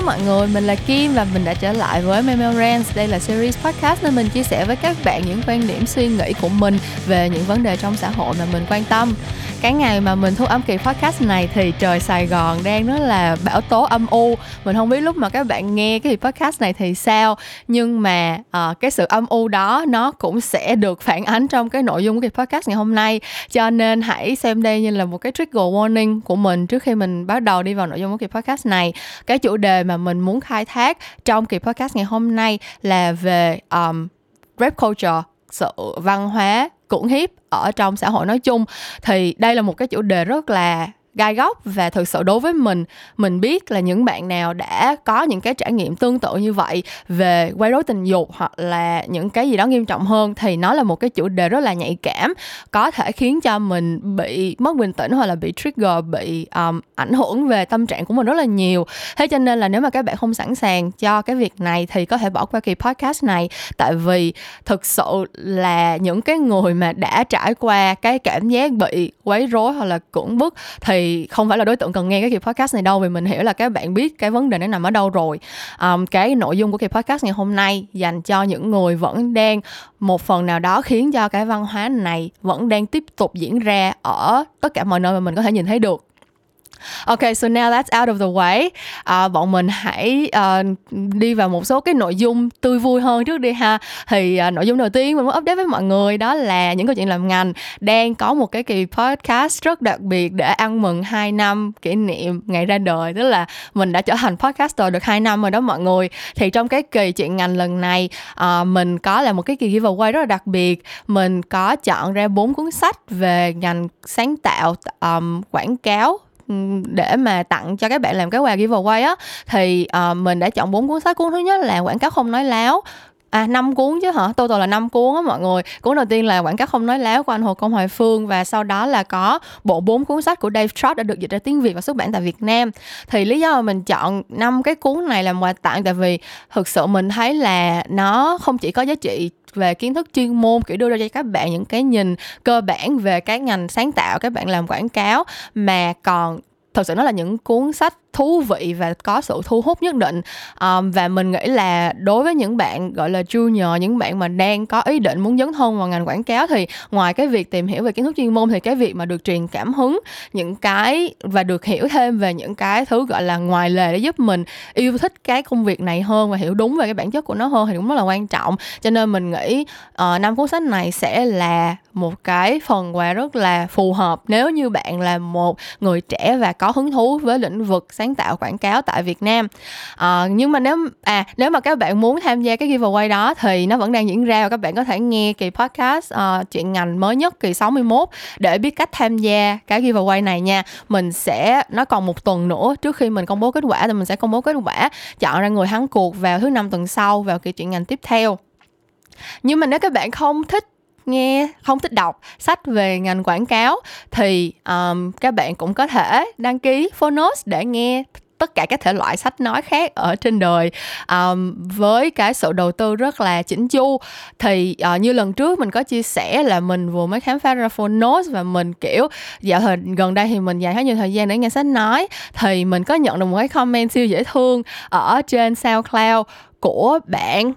Hello mọi người, mình là Kim và mình đã trở lại với Memo Rants. Đây là series podcast nên mình chia sẻ với các bạn những quan điểm suy nghĩ của mình về những vấn đề trong xã hội mà mình quan tâm. Cái ngày mà mình thu âm kỳ podcast này thì trời Sài Gòn đang rất là bão tố âm u. Mình không biết lúc mà các bạn nghe cái podcast này thì sao, nhưng mà uh, cái sự âm u đó nó cũng sẽ được phản ánh trong cái nội dung của kỳ podcast ngày hôm nay. Cho nên hãy xem đây như là một cái trigger warning của mình trước khi mình bắt đầu đi vào nội dung của kỳ podcast này cái chủ đề mà mình muốn khai thác trong kỳ podcast ngày hôm nay là về um, rap culture sự văn hóa cưỡng hiếp ở trong xã hội nói chung. Thì đây là một cái chủ đề rất là gai góc và thực sự đối với mình mình biết là những bạn nào đã có những cái trải nghiệm tương tự như vậy về quấy rối tình dục hoặc là những cái gì đó nghiêm trọng hơn thì nó là một cái chủ đề rất là nhạy cảm có thể khiến cho mình bị mất bình tĩnh hoặc là bị trigger bị um, ảnh hưởng về tâm trạng của mình rất là nhiều. Thế cho nên là nếu mà các bạn không sẵn sàng cho cái việc này thì có thể bỏ qua kỳ podcast này tại vì thực sự là những cái người mà đã trải qua cái cảm giác bị quấy rối hoặc là cưỡng bức thì thì không phải là đối tượng cần nghe cái kỳ podcast này đâu vì mình hiểu là các bạn biết cái vấn đề nó nằm ở đâu rồi. Um, cái nội dung của kỳ podcast ngày hôm nay dành cho những người vẫn đang một phần nào đó khiến cho cái văn hóa này vẫn đang tiếp tục diễn ra ở tất cả mọi nơi mà mình có thể nhìn thấy được. Ok, so now that's out of the way. Uh, bọn mình hãy uh, đi vào một số cái nội dung tươi vui hơn trước đi ha. Thì uh, nội dung đầu tiên mình muốn update với mọi người đó là những câu chuyện làm ngành đang có một cái kỳ podcast rất đặc biệt để ăn mừng 2 năm kỷ niệm ngày ra đời. Tức là mình đã trở thành podcaster được 2 năm rồi đó mọi người. Thì trong cái kỳ chuyện ngành lần này uh, mình có là một cái kỳ giveaway rất là đặc biệt. Mình có chọn ra bốn cuốn sách về ngành sáng tạo um, quảng cáo Ừ, để mà tặng cho các bạn làm cái quà giveaway á thì uh, mình đã chọn bốn cuốn sách cuốn thứ nhất là quảng cáo không nói láo À năm cuốn chứ hả? Total là năm cuốn á mọi người. Cuốn đầu tiên là quảng cáo không nói láo của anh Hồ Công Hoài Phương và sau đó là có bộ bốn cuốn sách của Dave Trott đã được dịch ra tiếng Việt và xuất bản tại Việt Nam. Thì lý do mà mình chọn năm cái cuốn này làm quà tặng tại vì thực sự mình thấy là nó không chỉ có giá trị về kiến thức chuyên môn, kiểu, đưa ra cho các bạn những cái nhìn cơ bản về cái ngành sáng tạo, các bạn làm quảng cáo. Mà còn thật sự nó là những cuốn sách thú vị và có sự thu hút nhất định. Um, và mình nghĩ là đối với những bạn gọi là junior những bạn mà đang có ý định muốn dấn thân vào ngành quảng cáo thì ngoài cái việc tìm hiểu về kiến thức chuyên môn thì cái việc mà được truyền cảm hứng những cái và được hiểu thêm về những cái thứ gọi là ngoài lề để giúp mình yêu thích cái công việc này hơn và hiểu đúng về cái bản chất của nó hơn thì cũng rất là quan trọng. Cho nên mình nghĩ ờ, uh, năm cuốn sách này sẽ là một cái phần quà rất là phù hợp nếu như bạn là một người trẻ và có hứng thú với lĩnh vực sáng tạo quảng cáo tại Việt Nam. À, nhưng mà nếu à nếu mà các bạn muốn tham gia cái giveaway đó thì nó vẫn đang diễn ra và các bạn có thể nghe kỳ podcast uh, chuyện ngành mới nhất kỳ 61 để biết cách tham gia cái giveaway này nha. Mình sẽ nó còn một tuần nữa trước khi mình công bố kết quả thì mình sẽ công bố kết quả chọn ra người thắng cuộc vào thứ năm tuần sau vào kỳ chuyện ngành tiếp theo. Nhưng mà nếu các bạn không thích nghe không thích đọc sách về ngành quảng cáo thì um, các bạn cũng có thể đăng ký Phonos để nghe tất cả các thể loại sách nói khác ở trên đời. Um, với cái sự đầu tư rất là chỉnh chu thì uh, như lần trước mình có chia sẻ là mình vừa mới khám phá ra Phonos và mình kiểu dạo thời gần đây thì mình dành khá nhiều thời gian để nghe sách nói thì mình có nhận được một cái comment siêu dễ thương ở trên SoundCloud của bạn.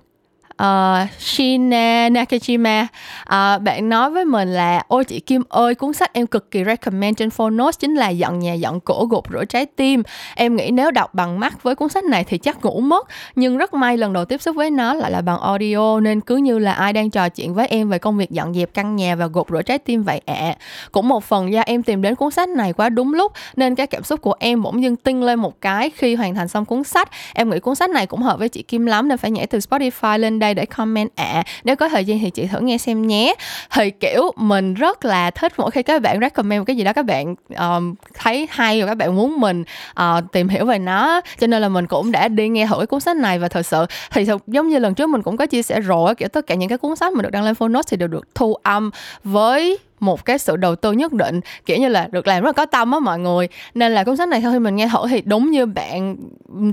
Ờ, uh, Shina Nakajima. Uh, bạn nói với mình là ôi chị Kim ơi cuốn sách em cực kỳ recommend trên Phonos chính là giận nhà giận cổ gột rửa trái tim. Em nghĩ nếu đọc bằng mắt với cuốn sách này thì chắc ngủ mất nhưng rất may lần đầu tiếp xúc với nó lại là bằng audio nên cứ như là ai đang trò chuyện với em về công việc dọn dẹp căn nhà và gột rửa trái tim vậy ạ. À. cũng một phần do em tìm đến cuốn sách này quá đúng lúc nên cái cảm xúc của em bỗng dưng tinh lên một cái khi hoàn thành xong cuốn sách. Em nghĩ cuốn sách này cũng hợp với chị Kim lắm nên phải nhảy từ Spotify lên đây để comment. Ạ à, nếu có thời gian thì chị thử nghe xem nhé. Thì kiểu mình rất là thích mỗi khi các bạn recommend một cái gì đó các bạn um, thấy hay và các bạn muốn mình uh, tìm hiểu về nó. Cho nên là mình cũng đã đi nghe thử cái cuốn sách này và thật sự thì giống như lần trước mình cũng có chia sẻ rồi kiểu tất cả những cái cuốn sách mà được đăng lên Phonos thì đều được thu âm với một cái sự đầu tư nhất định, kiểu như là, được làm rất là có tâm á mọi người. Nên là cuốn sách này khi mình nghe thử thì đúng như bạn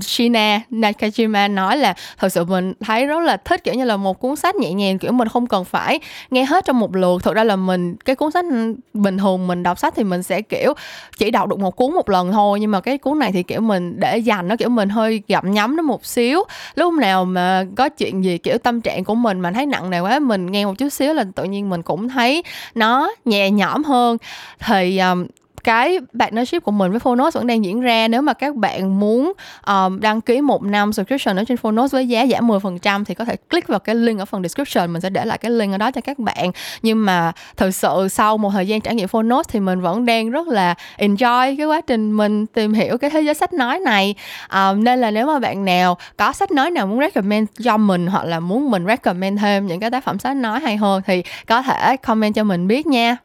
Shina Nakajima nói là thật sự mình thấy rất là thích, kiểu như là, một cuốn sách nhẹ nhàng, kiểu mình không cần phải nghe hết trong một lượt. Thực ra là mình, cái cuốn sách bình thường mình đọc sách thì mình sẽ, kiểu, chỉ đọc được một cuốn một lần thôi, nhưng mà cái cuốn này thì, kiểu, mình để dành nó, kiểu, mình hơi gặm nhắm nó một xíu. Lúc nào mà có chuyện gì, kiểu, tâm trạng của mình mà thấy nặng nề quá, mình nghe một chút xíu là tự nhiên mình cũng thấy nó nhẹ nhõm hơn. Thì um, cái partnership của mình với Phonos vẫn đang diễn ra. Nếu mà các bạn muốn um, đăng ký một năm subscription ở trên Phonos với giá giảm 10% thì có thể click vào cái link ở phần description. Mình sẽ để lại cái link ở đó cho các bạn. Nhưng mà thực sự sau một thời gian trải nghiệm Phonos thì mình vẫn đang rất là enjoy cái quá trình mình tìm hiểu cái thế giới sách nói này. Um, nên là nếu mà bạn nào có sách nói nào muốn recommend cho mình hoặc là muốn mình recommend thêm những cái tác phẩm sách nói hay hơn thì có thể comment cho mình biết nha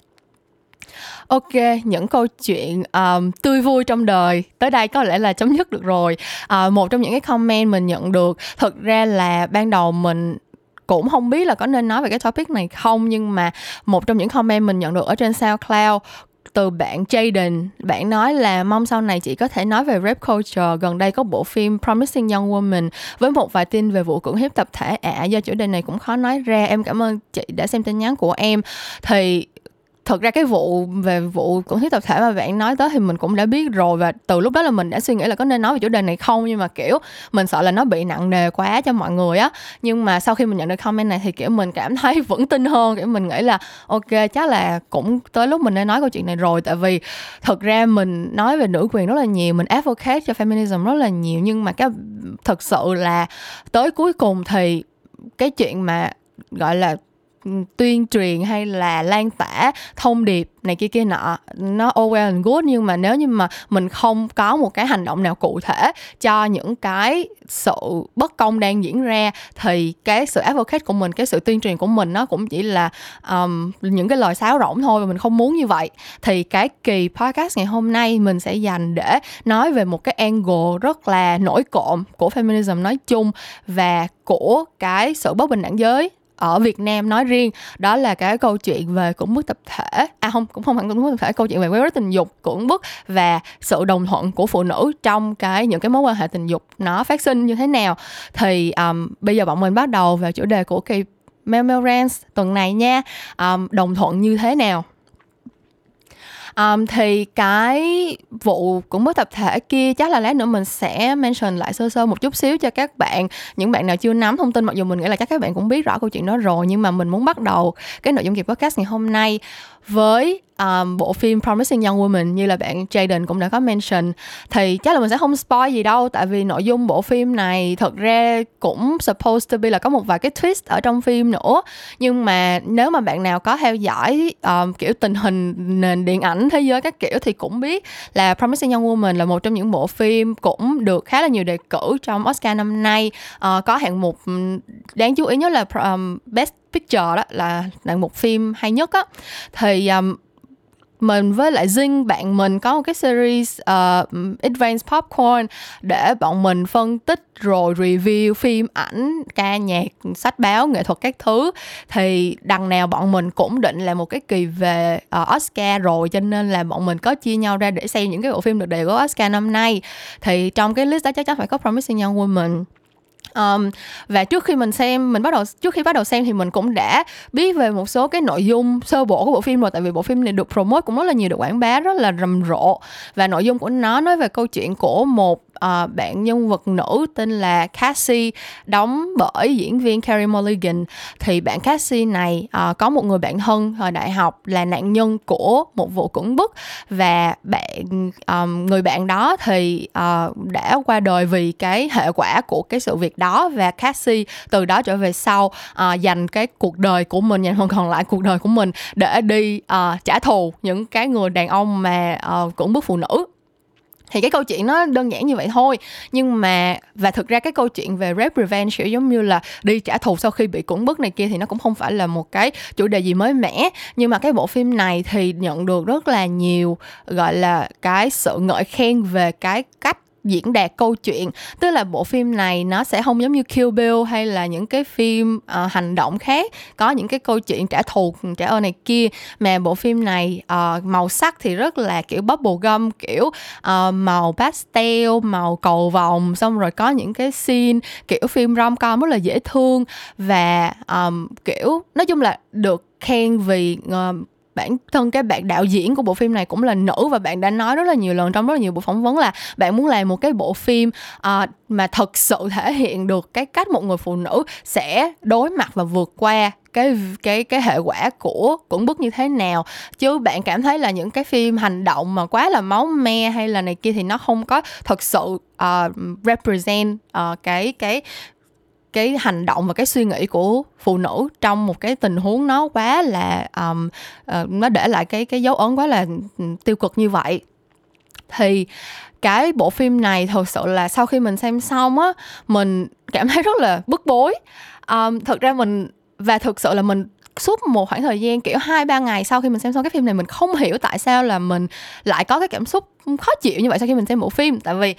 ok những câu chuyện um, tươi vui trong đời tới đây có lẽ là chấm dứt được rồi. Uh, một trong những cái comment mình nhận được thực ra là ban đầu mình cũng không biết là có nên nói về cái topic này không nhưng mà một trong những comment mình nhận được ở trên SoundCloud từ bạn Jaden bạn nói là mong sau này chị có thể nói về rap culture. Gần đây có bộ phim Promising Young Woman với một vài tin về vụ cưỡng hiếp tập thể. Ạ à, do chủ đề này cũng khó nói ra. Em cảm ơn chị đã xem tin nhắn của em. Thì thật ra cái vụ về vụ cưỡng hiếp tập thể mà bạn nói tới thì mình cũng đã biết rồi và từ lúc đó là mình đã suy nghĩ là có nên nói về chủ đề này không. Nhưng mà, kiểu, mình sợ là nó bị nặng nề quá cho mọi người á. Nhưng mà sau khi mình nhận được comment này thì, kiểu, mình cảm thấy vững tin hơn. Kiểu, mình nghĩ là, ok, chắc là cũng tới lúc mình nên nói câu chuyện này rồi. Tại vì thật ra mình nói về nữ quyền rất là nhiều, mình advocate cho feminism rất là nhiều. Nhưng mà cái, thật sự là tới cuối cùng thì cái chuyện mà, gọi là tuyên truyền hay là lan tỏa thông điệp này kia kia nọ nó all well and good nhưng mà nếu như mà mình không có một cái hành động nào cụ thể cho những cái sự bất công đang diễn ra thì cái sự advocate của mình cái sự tuyên truyền của mình nó cũng chỉ là um, những cái lời sáo rỗng thôi và mình không muốn như vậy. Thì cái kỳ podcast ngày hôm nay mình sẽ dành để nói về một cái angle rất là nổi cộm của feminism nói chung và của cái sự bất bình đẳng giới ở Việt Nam nói riêng đó là cái câu chuyện về cưỡng bức tập thể. À không cũng không hẳn cưỡng bức tập thể câu chuyện về quấy rối tình dục cưỡng bức và sự đồng thuận của phụ nữ trong cái những cái mối quan hệ tình dục nó phát sinh như thế nào. Thì um, bây giờ bọn mình bắt đầu vào chủ đề của kỳ Mel Mel tuần này nha. Um, đồng thuận như thế nào? Um, thì cái vụ cũng mất tập thể kia chắc là lát nữa mình sẽ mention lại sơ sơ một chút xíu cho các bạn. Những bạn nào chưa nắm thông tin mặc dù mình nghĩ là chắc các bạn cũng biết rõ câu chuyện đó rồi nhưng mà mình muốn bắt đầu cái nội dung kỳ podcast ngày hôm nay với um, bộ phim Promising Young Woman như là bạn Jaden cũng đã có mention thì chắc là mình sẽ không spoil gì đâu tại vì nội dung bộ phim này thật ra cũng supposed to be là có một vài cái twist ở trong phim nữa. Nhưng mà nếu mà bạn nào có theo dõi um, kiểu tình hình nền điện ảnh thế giới các kiểu thì cũng biết là Promising Young Woman là một trong những bộ phim cũng được khá là nhiều đề cử trong Oscar năm nay. Uh, có hạng mục đáng chú ý nhất là um, Best Picture đó là là một phim hay nhất á. Thì um, mình với lại Zing bạn mình có một cái series uh, Advanced Popcorn để bọn mình phân tích rồi review phim ảnh ca nhạc sách báo nghệ thuật các thứ. Thì đằng nào bọn mình cũng định là một cái kỳ về uh, Oscar rồi cho nên là bọn mình có chia nhau ra để xem những cái bộ phim được đề cử Oscar năm nay. Thì trong cái list đó chắc chắn phải có Promising Young Woman. Um, và trước khi mình xem mình bắt đầu trước khi bắt đầu xem thì mình cũng đã biết về một số cái nội dung sơ bộ của bộ phim rồi tại vì bộ phim này được promote cũng rất là nhiều được quảng bá rất là rầm rộ. Và nội dung của nó nói về câu chuyện của một uh, bạn nhân vật nữ tên là Cassie đóng bởi diễn viên Carey Mulligan. Thì bạn Cassie này uh, có một người bạn thân hồi đại học là nạn nhân của một vụ cưỡng bức và bạn um, người bạn đó thì uh, đã qua đời vì cái hệ quả của cái sự việc đó và Cassie từ đó trở về sau uh, dành cái cuộc đời của mình dành phần còn lại cuộc đời của mình để đi uh, trả thù những cái người đàn ông mà uh, cưỡng bức phụ nữ thì cái câu chuyện nó đơn giản như vậy thôi. Nhưng mà, và thực ra cái câu chuyện về rape revenge kiểu giống như là đi trả thù sau khi bị cưỡng bức này kia thì nó cũng không phải là một cái chủ đề gì mới mẻ. Nhưng mà cái bộ phim này thì nhận được rất là nhiều, gọi là, cái sự ngợi khen về cái cách diễn đạt câu chuyện. Tức là bộ phim này nó sẽ không giống như Kill Bill hay là những cái phim uh, hành động khác. Có những cái câu chuyện trả thù trả ơn này kia. Mà bộ phim này uh, màu sắc thì rất là kiểu bubble gum kiểu uh, màu pastel màu cầu vồng. Xong rồi có những cái scene kiểu phim rom com rất là dễ thương. Và um, kiểu nói chung là được khen vì uh, bản thân cái bạn đạo diễn của bộ phim này cũng là nữ và bạn đã nói rất là nhiều lần trong rất là nhiều buổi phỏng vấn là bạn muốn làm một cái bộ phim uh, mà thật sự thể hiện được cái cách một người phụ nữ sẽ đối mặt và vượt qua cái cái cái hệ quả của cưỡng bức như thế nào. Chứ bạn cảm thấy là những cái phim hành động mà quá là máu me hay là này kia thì nó không có thật sự uh, represent uh, cái cái cái hành động và cái suy nghĩ của phụ nữ trong một cái tình huống nó quá là um, uh, nó để lại cái cái dấu ấn quá là tiêu cực như vậy. Thì cái bộ phim này thật sự là sau khi mình xem xong á mình cảm thấy rất là bức bối. Um, thực ra mình và thực sự là mình suốt một khoảng thời gian kiểu hai ba ngày sau khi mình xem xong cái phim này mình không hiểu tại sao là mình lại có cái cảm xúc khó chịu như vậy sau khi mình xem bộ phim. Tại vì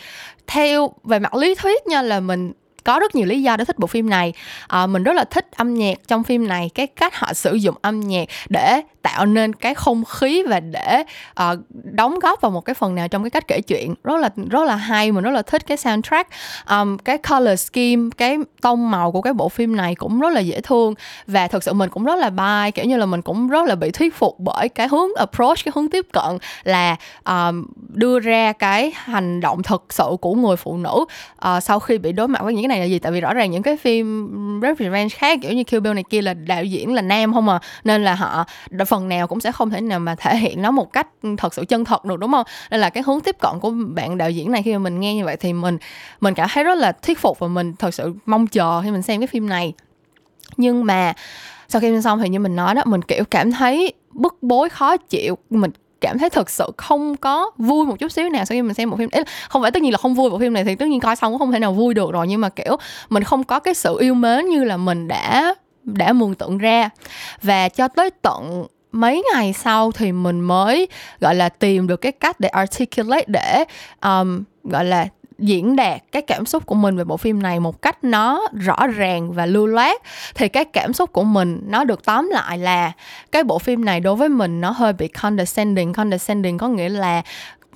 theo về mặt lý thuyết nha là mình có rất nhiều lý do để thích bộ phim này. À, mình rất là thích âm nhạc trong phim này cái cách họ sử dụng âm nhạc để tạo nên cái không khí và để uh, đóng góp vào một cái phần nào trong cái cách kể chuyện. Rất là rất là hay mình rất là thích cái soundtrack. Um, cái color scheme cái tông màu của cái bộ phim này cũng rất là dễ thương và thực sự mình cũng rất là buy kiểu như là mình cũng rất là bị thuyết phục bởi cái hướng approach cái hướng tiếp cận là um, đưa ra cái hành động thực sự của người phụ nữ uh, sau khi bị đối mặt với những cái này là gì? Tại vì rõ ràng những cái phim revenge khác kiểu như Kill Bill này kia là đạo diễn là nam không à nên là họ phần phần nào cũng sẽ không thể nào mà thể hiện nó một cách thật sự chân thật được, đúng không? Nên là cái hướng tiếp cận của bạn đạo diễn này khi mà mình nghe như vậy thì mình mình cảm thấy rất là thuyết phục và mình thật sự mong chờ khi mình xem cái phim này. Nhưng mà sau khi xem xong thì như mình nói đó, mình, kiểu, cảm thấy bức bối, khó chịu. Mình cảm thấy thật sự không có vui một chút xíu nào sau khi mình xem bộ phim. Không phải tất nhiên là không vui bộ phim này thì tất nhiên coi xong cũng không thể nào vui được rồi, nhưng mà, kiểu, mình không có cái sự yêu mến như là mình đã đã mường tượng ra. Và cho tới tận mấy ngày sau thì mình mới gọi là tìm được cái cách để articulate để um, gọi là diễn đạt cái cảm xúc của mình về bộ phim này một cách nó rõ ràng và lưu loát. Thì cái cảm xúc của mình nó được tóm lại là cái bộ phim này đối với mình nó hơi bị condescending. Condescending có nghĩa là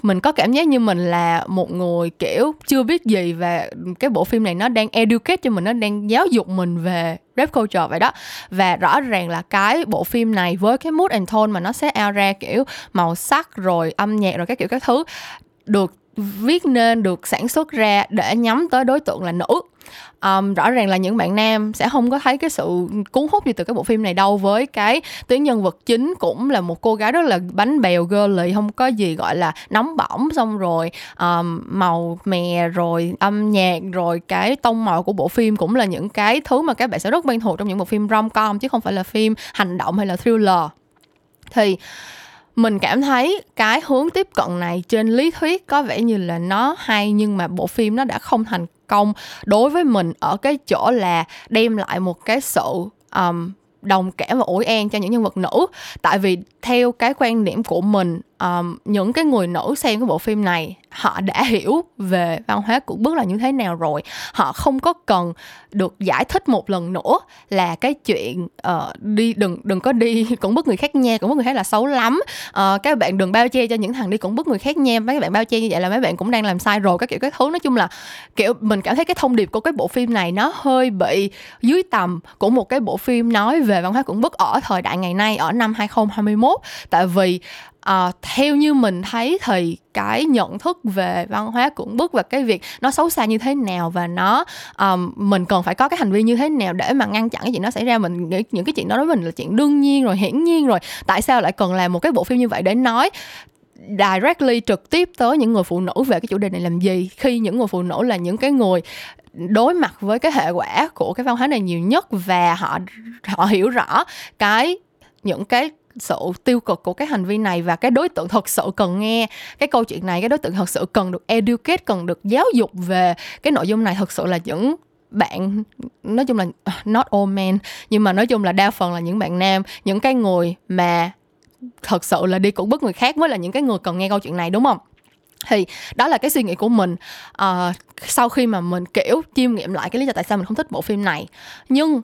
mình có cảm giác như mình là một người, kiểu, chưa biết gì và cái bộ phim này. Nó đang educate cho mình, nó đang giáo dục mình về rap culture vậy đó. Và rõ ràng là cái bộ phim này với cái mood and tone mà nó sẽ out ra, kiểu, màu sắc rồi âm nhạc rồi các kiểu các thứ, được viết nên, được sản xuất ra để nhắm tới đối tượng là nữ um, rõ ràng là những bạn nam sẽ không có thấy cái sự cuốn hút gì từ cái bộ phim này đâu. Với cái tuyến nhân vật chính cũng là một cô gái rất là bánh bèo girly không có gì gọi là nóng bỏng. Xong rồi um, màu mè rồi âm nhạc rồi cái tông màu của bộ phim cũng là những cái thứ mà các bạn sẽ rất quen thuộc trong những bộ phim rom com chứ không phải là phim hành động hay là thriller. Thì mình cảm thấy cái hướng tiếp cận này trên lý thuyết có vẻ như là nó hay nhưng mà bộ phim nó đã không thành công. Đối với mình ở cái chỗ là đem lại một cái sự um, đồng cảm và ủi an cho những nhân vật nữ. Tại vì theo cái quan điểm của mình um, những cái người nữ xem cái bộ phim này họ đã hiểu về văn hóa của bước là như thế nào rồi. Họ không có cần được giải thích một lần nữa là cái chuyện uh, đi đừng đừng có đi cũng bức người khác nha cũng bức người khác là xấu lắm. Uh, các bạn đừng bao che cho những thằng đi cũng bức người khác nha mấy bạn bao che như vậy là mấy bạn cũng đang làm sai rồi các kiểu các thứ. Nói chung là kiểu mình cảm thấy cái thông điệp của cái bộ phim này nó hơi bị dưới tầm của một cái bộ phim nói về văn hóa cưỡng bức ở thời đại ngày nay ở năm 2021 tại vì à, theo như mình thấy thì cái nhận thức về văn hóa cưỡng bức và cái việc nó xấu xa như thế nào và nó um, mình cần phải có cái hành vi như thế nào để mà ngăn chặn cái chuyện nó xảy ra? Mình nghĩ những cái chuyện đó đối với mình là chuyện đương nhiên rồi hiển nhiên rồi. Tại sao lại cần làm một cái bộ phim như vậy để nói directly trực tiếp tới những người phụ nữ về cái chủ đề này làm gì khi những người phụ nữ là những cái người đối mặt với cái hệ quả của cái văn hóa này nhiều nhất và họ họ hiểu rõ cái những cái sự tiêu cực của cái hành vi này và cái đối tượng thật sự cần nghe. Cái câu chuyện này cái đối tượng thật sự cần được educate cần được giáo dục về cái nội dung này. Thật sự là những bạn nói chung là not all men nhưng mà nói chung là đa phần là những bạn nam những cái người mà thật sự là đi cũng bức người khác mới là những cái người cần nghe câu chuyện này đúng không? Thì đó là cái suy nghĩ của mình. Uh, sau khi mà mình kiểu chiêm nghiệm lại cái lý do tại sao mình không thích bộ phim này. Nhưng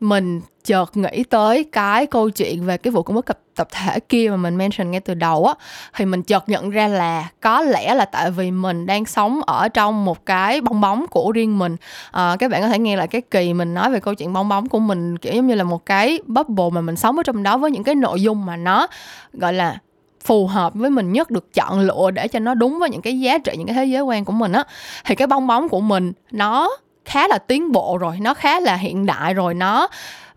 mình chợt nghĩ tới cái câu chuyện về cái vụ cung bất cập tập thể kia mà mình mention ngay từ đầu á thì mình chợt nhận ra là có lẽ là tại vì mình đang sống ở trong một cái bong bóng của riêng mình. À, các bạn có thể nghe lại cái kỳ mình nói về câu chuyện bong bóng của mình kiểu giống như là một cái bubble mà mình sống ở trong đó với những cái nội dung mà nó gọi là phù hợp với mình nhất được chọn lựa để cho nó đúng với những cái giá trị những cái thế giới quan của mình á. Thì cái bong bóng của mình nó khá là tiến bộ rồi nó khá là hiện đại rồi nó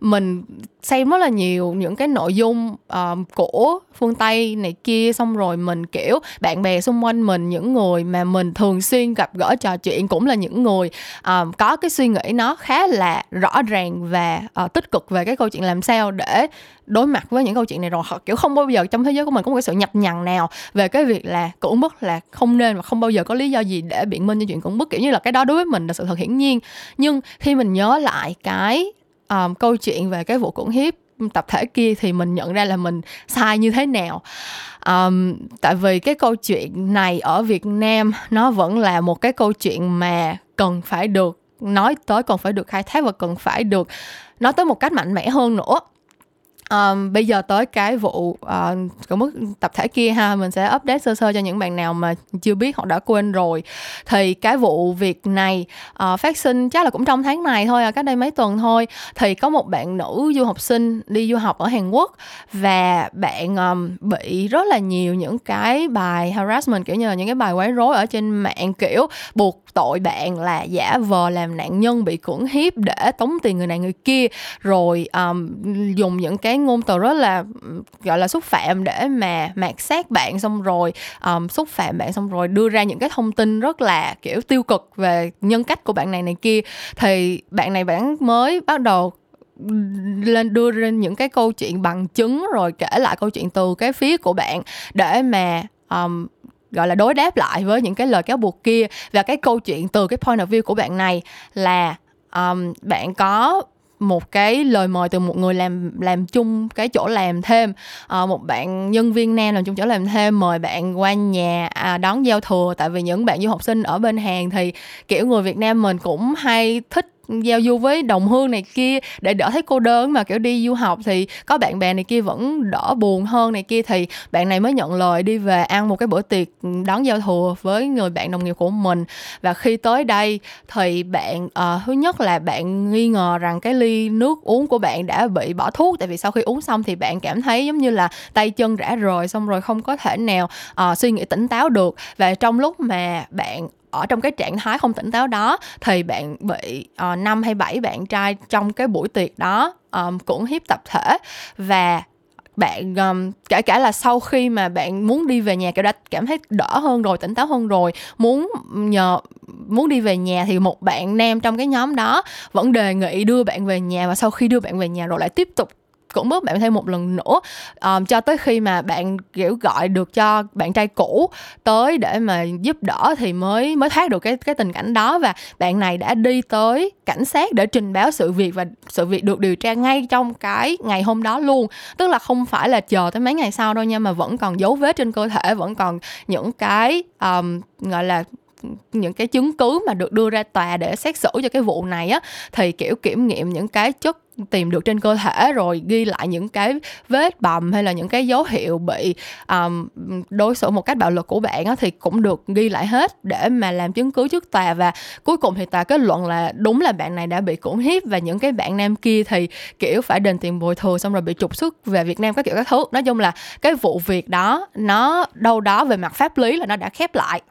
mình xem rất là nhiều những cái nội dung ờ, uh, của phương tây này kia xong rồi mình kiểu bạn bè xung quanh mình những người mà mình thường xuyên gặp gỡ trò chuyện cũng là những người uh, có cái suy nghĩ nó khá là rõ ràng và uh, tích cực về cái câu chuyện làm sao để đối mặt với những câu chuyện này rồi. Họ kiểu không bao giờ trong thế giới của mình có một cái sự nhập nhằng nào về cái việc là cưỡng bức là không nên và không bao giờ có lý do gì để biện minh cho chuyện cưỡng bức. Kiểu như là cái đó đối với mình là sự thật hiển nhiên. Nhưng khi mình nhớ lại cái um, câu chuyện về cái vụ cưỡng hiếp tập thể kia thì mình nhận ra là mình sai như thế nào. Um, tại vì cái câu chuyện này ở Việt Nam nó vẫn là một cái câu chuyện mà cần phải được nói tới cần phải được khai thác và cần phải được nói tới một cách mạnh mẽ hơn nữa um, bây giờ tới cái vụ uh, mức tập thể kia ha mình sẽ update sơ sơ cho những bạn nào mà chưa biết hoặc đã quên rồi. Thì cái vụ việc này uh, phát sinh chắc là cũng trong tháng này thôi à cách đây mấy tuần thôi. Thì có một bạn nữ du học sinh đi du học ở Hàn Quốc và bạn um, bị rất là nhiều những cái bài harassment kiểu như là những cái bài quấy rối ở trên mạng kiểu buộc tội bạn là giả vờ làm nạn nhân bị cưỡng hiếp để tống tiền người này người kia. Rồi um, dùng những cái ngôn từ rất là gọi là xúc phạm để mà mạt sát bạn xong rồi um, xúc phạm bạn xong rồi đưa ra những cái thông tin rất là kiểu tiêu cực về nhân cách của bạn này này kia. Thì bạn này bạn mới bắt đầu lên đưa ra những cái câu chuyện bằng chứng rồi kể lại câu chuyện từ cái phía của bạn để mà um, gọi là đối đáp lại với những cái lời cáo buộc kia. Và cái câu chuyện từ cái point of view của bạn này là um, bạn có một cái lời mời từ một người làm làm chung cái chỗ làm thêm. À, một bạn nhân viên nam làm chung chỗ làm thêm mời bạn qua nhà à, đón giao thừa. Tại vì những bạn du học sinh ở bên Hàn thì kiểu người Việt Nam mình cũng hay thích giao du với đồng hương này kia để đỡ thấy cô đơn mà kiểu đi du học thì có bạn bè này kia vẫn đỡ buồn hơn này kia thì bạn này mới nhận lời đi về ăn một cái bữa tiệc ừ, đón giao thừa với người bạn đồng nghiệp của mình. Và khi tới đây thì bạn uh, thứ nhất là bạn nghi ngờ rằng cái ly nước uống của bạn đã bị bỏ thuốc tại vì sau khi uống xong thì bạn cảm thấy giống như là tay chân rã rời xong rồi không có thể nào uh, suy nghĩ tỉnh táo được. Và trong lúc mà bạn ở trong cái trạng thái không tỉnh táo đó thì bạn bị ờ, năm uh, hay bảy bạn trai trong cái buổi tiệc đó um, cưỡng hiếp tập thể. Và bạn um, kể cả là sau khi mà bạn muốn đi về nhà kiểu đã cảm thấy đỡ hơn rồi tỉnh táo hơn rồi muốn nhờ muốn đi về nhà thì một bạn nam trong cái nhóm đó vẫn đề nghị đưa bạn về nhà và sau khi đưa bạn về nhà rồi lại tiếp tục cưỡng bức bạn thêm một lần nữa. Um, cho tới khi mà bạn kiểu gọi được cho bạn trai cũ tới để mà giúp đỡ thì mới mới thoát được cái cái tình cảnh đó. Và bạn này đã đi tới cảnh sát để trình báo sự việc và sự việc được điều tra ngay trong cái ngày hôm đó luôn. Tức là không phải là chờ tới mấy ngày sau đâu nha mà vẫn còn dấu vết trên cơ thể vẫn còn những cái um, gọi là những cái chứng cứ mà được đưa ra tòa để xét xử cho cái vụ này á. Thì kiểu kiểm nghiệm những cái chất tìm được trên cơ thể rồi ghi lại những cái vết bầm hay là những cái dấu hiệu bị um, đối xử một cách bạo lực của bạn á, thì cũng được ghi lại hết để mà làm chứng cứ trước tòa. Và cuối cùng thì tòa kết luận là đúng là bạn này đã bị cưỡng hiếp và những cái bạn nam kia thì kiểu phải đền tiền bồi thường xong rồi bị trục xuất về Việt Nam các kiểu các thứ. Nói chung là cái vụ việc đó nó đâu đó về mặt pháp lý là nó đã khép lại.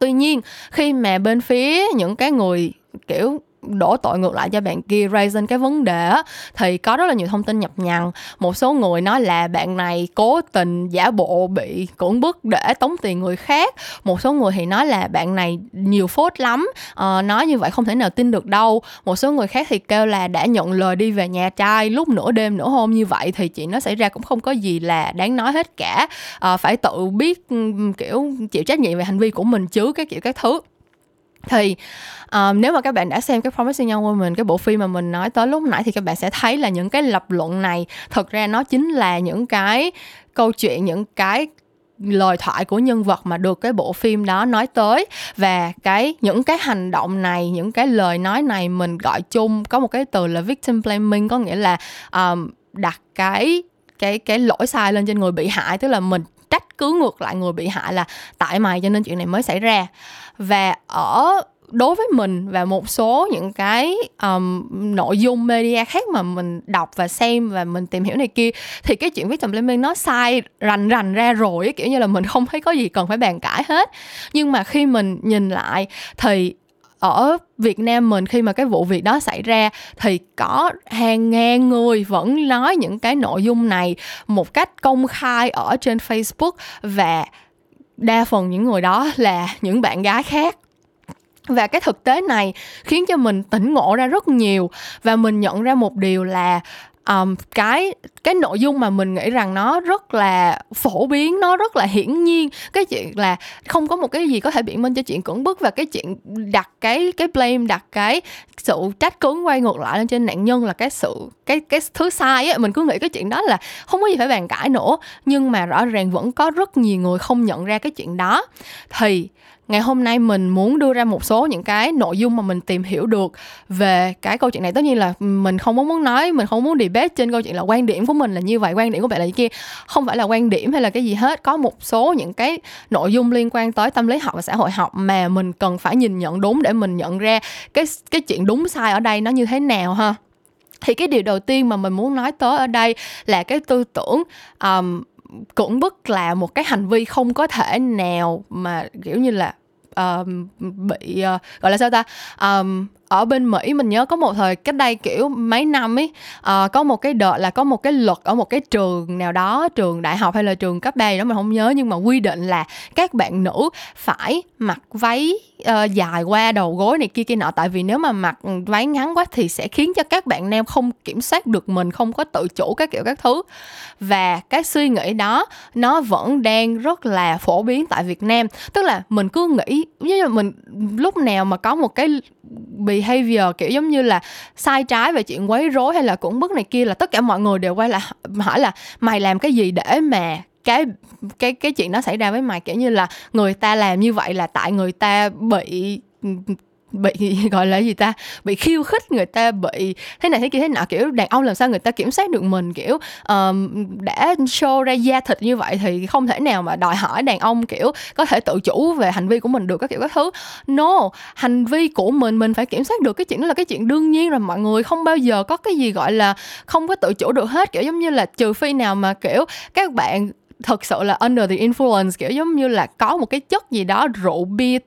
Tuy nhiên khi mà bên phía những cái người kiểu đổ tội ngược lại cho bạn kia raise cái vấn đề á thì có rất là nhiều thông tin nhập nhằng. Một số người nói là bạn này cố tình giả bộ bị cưỡng bức để tống tiền người khác. Một số người thì nói là bạn này nhiều phốt lắm à, nói như vậy không thể nào tin được đâu. Một số người khác thì kêu là đã nhận lời đi về nhà trai lúc nửa đêm nửa hôm như vậy thì chuyện nó xảy ra cũng không có gì là đáng nói hết cả. À, phải tự biết kiểu chịu trách nhiệm về hành vi của mình chứ các kiểu các thứ thì um, nếu mà các bạn đã xem cái Promising Young Woman cái bộ phim mà mình nói tới lúc nãy thì các bạn sẽ thấy là những cái lập luận này thật ra nó chính là những cái câu chuyện những cái lời thoại của nhân vật mà được cái bộ phim đó nói tới. Và cái những cái hành động này những cái lời nói này mình gọi chung có một cái từ là victim blaming có nghĩa là um, đặt cái cái cái lỗi sai lên trên người bị hại tức là mình trách cứ ngược lại người bị hại là tại mày cho nên chuyện này mới xảy ra. Và ở đối với mình và một số những cái um, nội dung media khác mà mình đọc và xem và mình tìm hiểu này kia thì cái chuyện victim blaming nó sai rành rành ra rồi kiểu như là mình không thấy có gì cần phải bàn cãi hết. Nhưng mà khi mình nhìn lại thì ở Việt Nam mình khi mà cái vụ việc đó xảy ra thì có hàng ngàn người vẫn nói những cái nội dung này một cách công khai ở trên Facebook và đa phần những người đó là những bạn gái khác. Và cái thực tế này khiến cho mình tỉnh ngộ ra rất nhiều và mình nhận ra một điều là um, cái cái nội dung mà mình nghĩ rằng nó rất là phổ biến nó rất là hiển nhiên. Cái chuyện là không có một cái gì có thể biện minh cho chuyện cưỡng bức và cái chuyện đặt cái cái blame đặt cái sự trách cứ quay ngược lại lên trên nạn nhân là cái sự cái cái thứ sai á. Mình cứ nghĩ cái chuyện đó là không có gì phải bàn cãi nữa. Nhưng mà rõ ràng vẫn có rất nhiều người không nhận ra cái chuyện đó. Thì ngày hôm nay mình muốn đưa ra một số những cái nội dung mà mình tìm hiểu được về cái câu chuyện này. Tất nhiên là mình không muốn nói mình không muốn debate trên câu chuyện là quan điểm của mình là như vậy quan điểm của bạn là như kia. Không phải là quan điểm hay là cái gì hết. Có một số những cái nội dung liên quan tới tâm lý học và xã hội học mà mình cần phải nhìn nhận đúng để mình nhận ra cái cái chuyện đúng sai ở đây nó như thế nào ha. Thì cái điều đầu tiên mà mình muốn nói tới ở đây là cái tư tưởng um, cưỡng bức là một cái hành vi không có thể nào mà kiểu như là uh, bị uh, gọi là sao ta? Um, ở bên Mỹ mình nhớ có một thời cách đây kiểu mấy năm ấy à, có một cái đợt là có một cái luật ở một cái trường nào đó trường đại học hay là trường cấp 3 đó mình không nhớ nhưng mà quy định là các bạn nữ phải mặc váy uh, dài qua đầu gối này kia kia nọ. Tại vì nếu mà mặc váy ngắn quá thì sẽ khiến cho các bạn nam không kiểm soát được mình không có tự chủ các kiểu các thứ. Và cái suy nghĩ đó nó vẫn đang rất là phổ biến tại Việt Nam. Tức là mình cứ nghĩ như mình lúc nào mà có một cái bị behavior, kiểu giống như là sai trái về chuyện quấy rối hay là cũng bức này kia là tất cả mọi người đều quay lại hỏi là, mày làm cái gì để mà cái cái cái chuyện đó xảy ra với mày? Kiểu như là, người ta làm như vậy là tại người ta bị ừ, bị gọi là gì ta? Bị khiêu khích người ta bị thế này thế kia thế nọ kiểu đàn ông làm sao người ta kiểm soát được mình kiểu um, đã show ra da thịt như vậy thì không thể nào mà đòi hỏi đàn ông kiểu có thể tự chủ về hành vi của mình được các kiểu các thứ. No hành vi của mình mình phải kiểm soát được cái chuyện đó là cái chuyện đương nhiên rồi mọi người không bao giờ có cái gì gọi là không có tự chủ được hết kiểu giống như là trừ phi nào mà kiểu các bạn thật sự là under the influence, kiểu giống như là có một cái chất gì đó, rượu bia,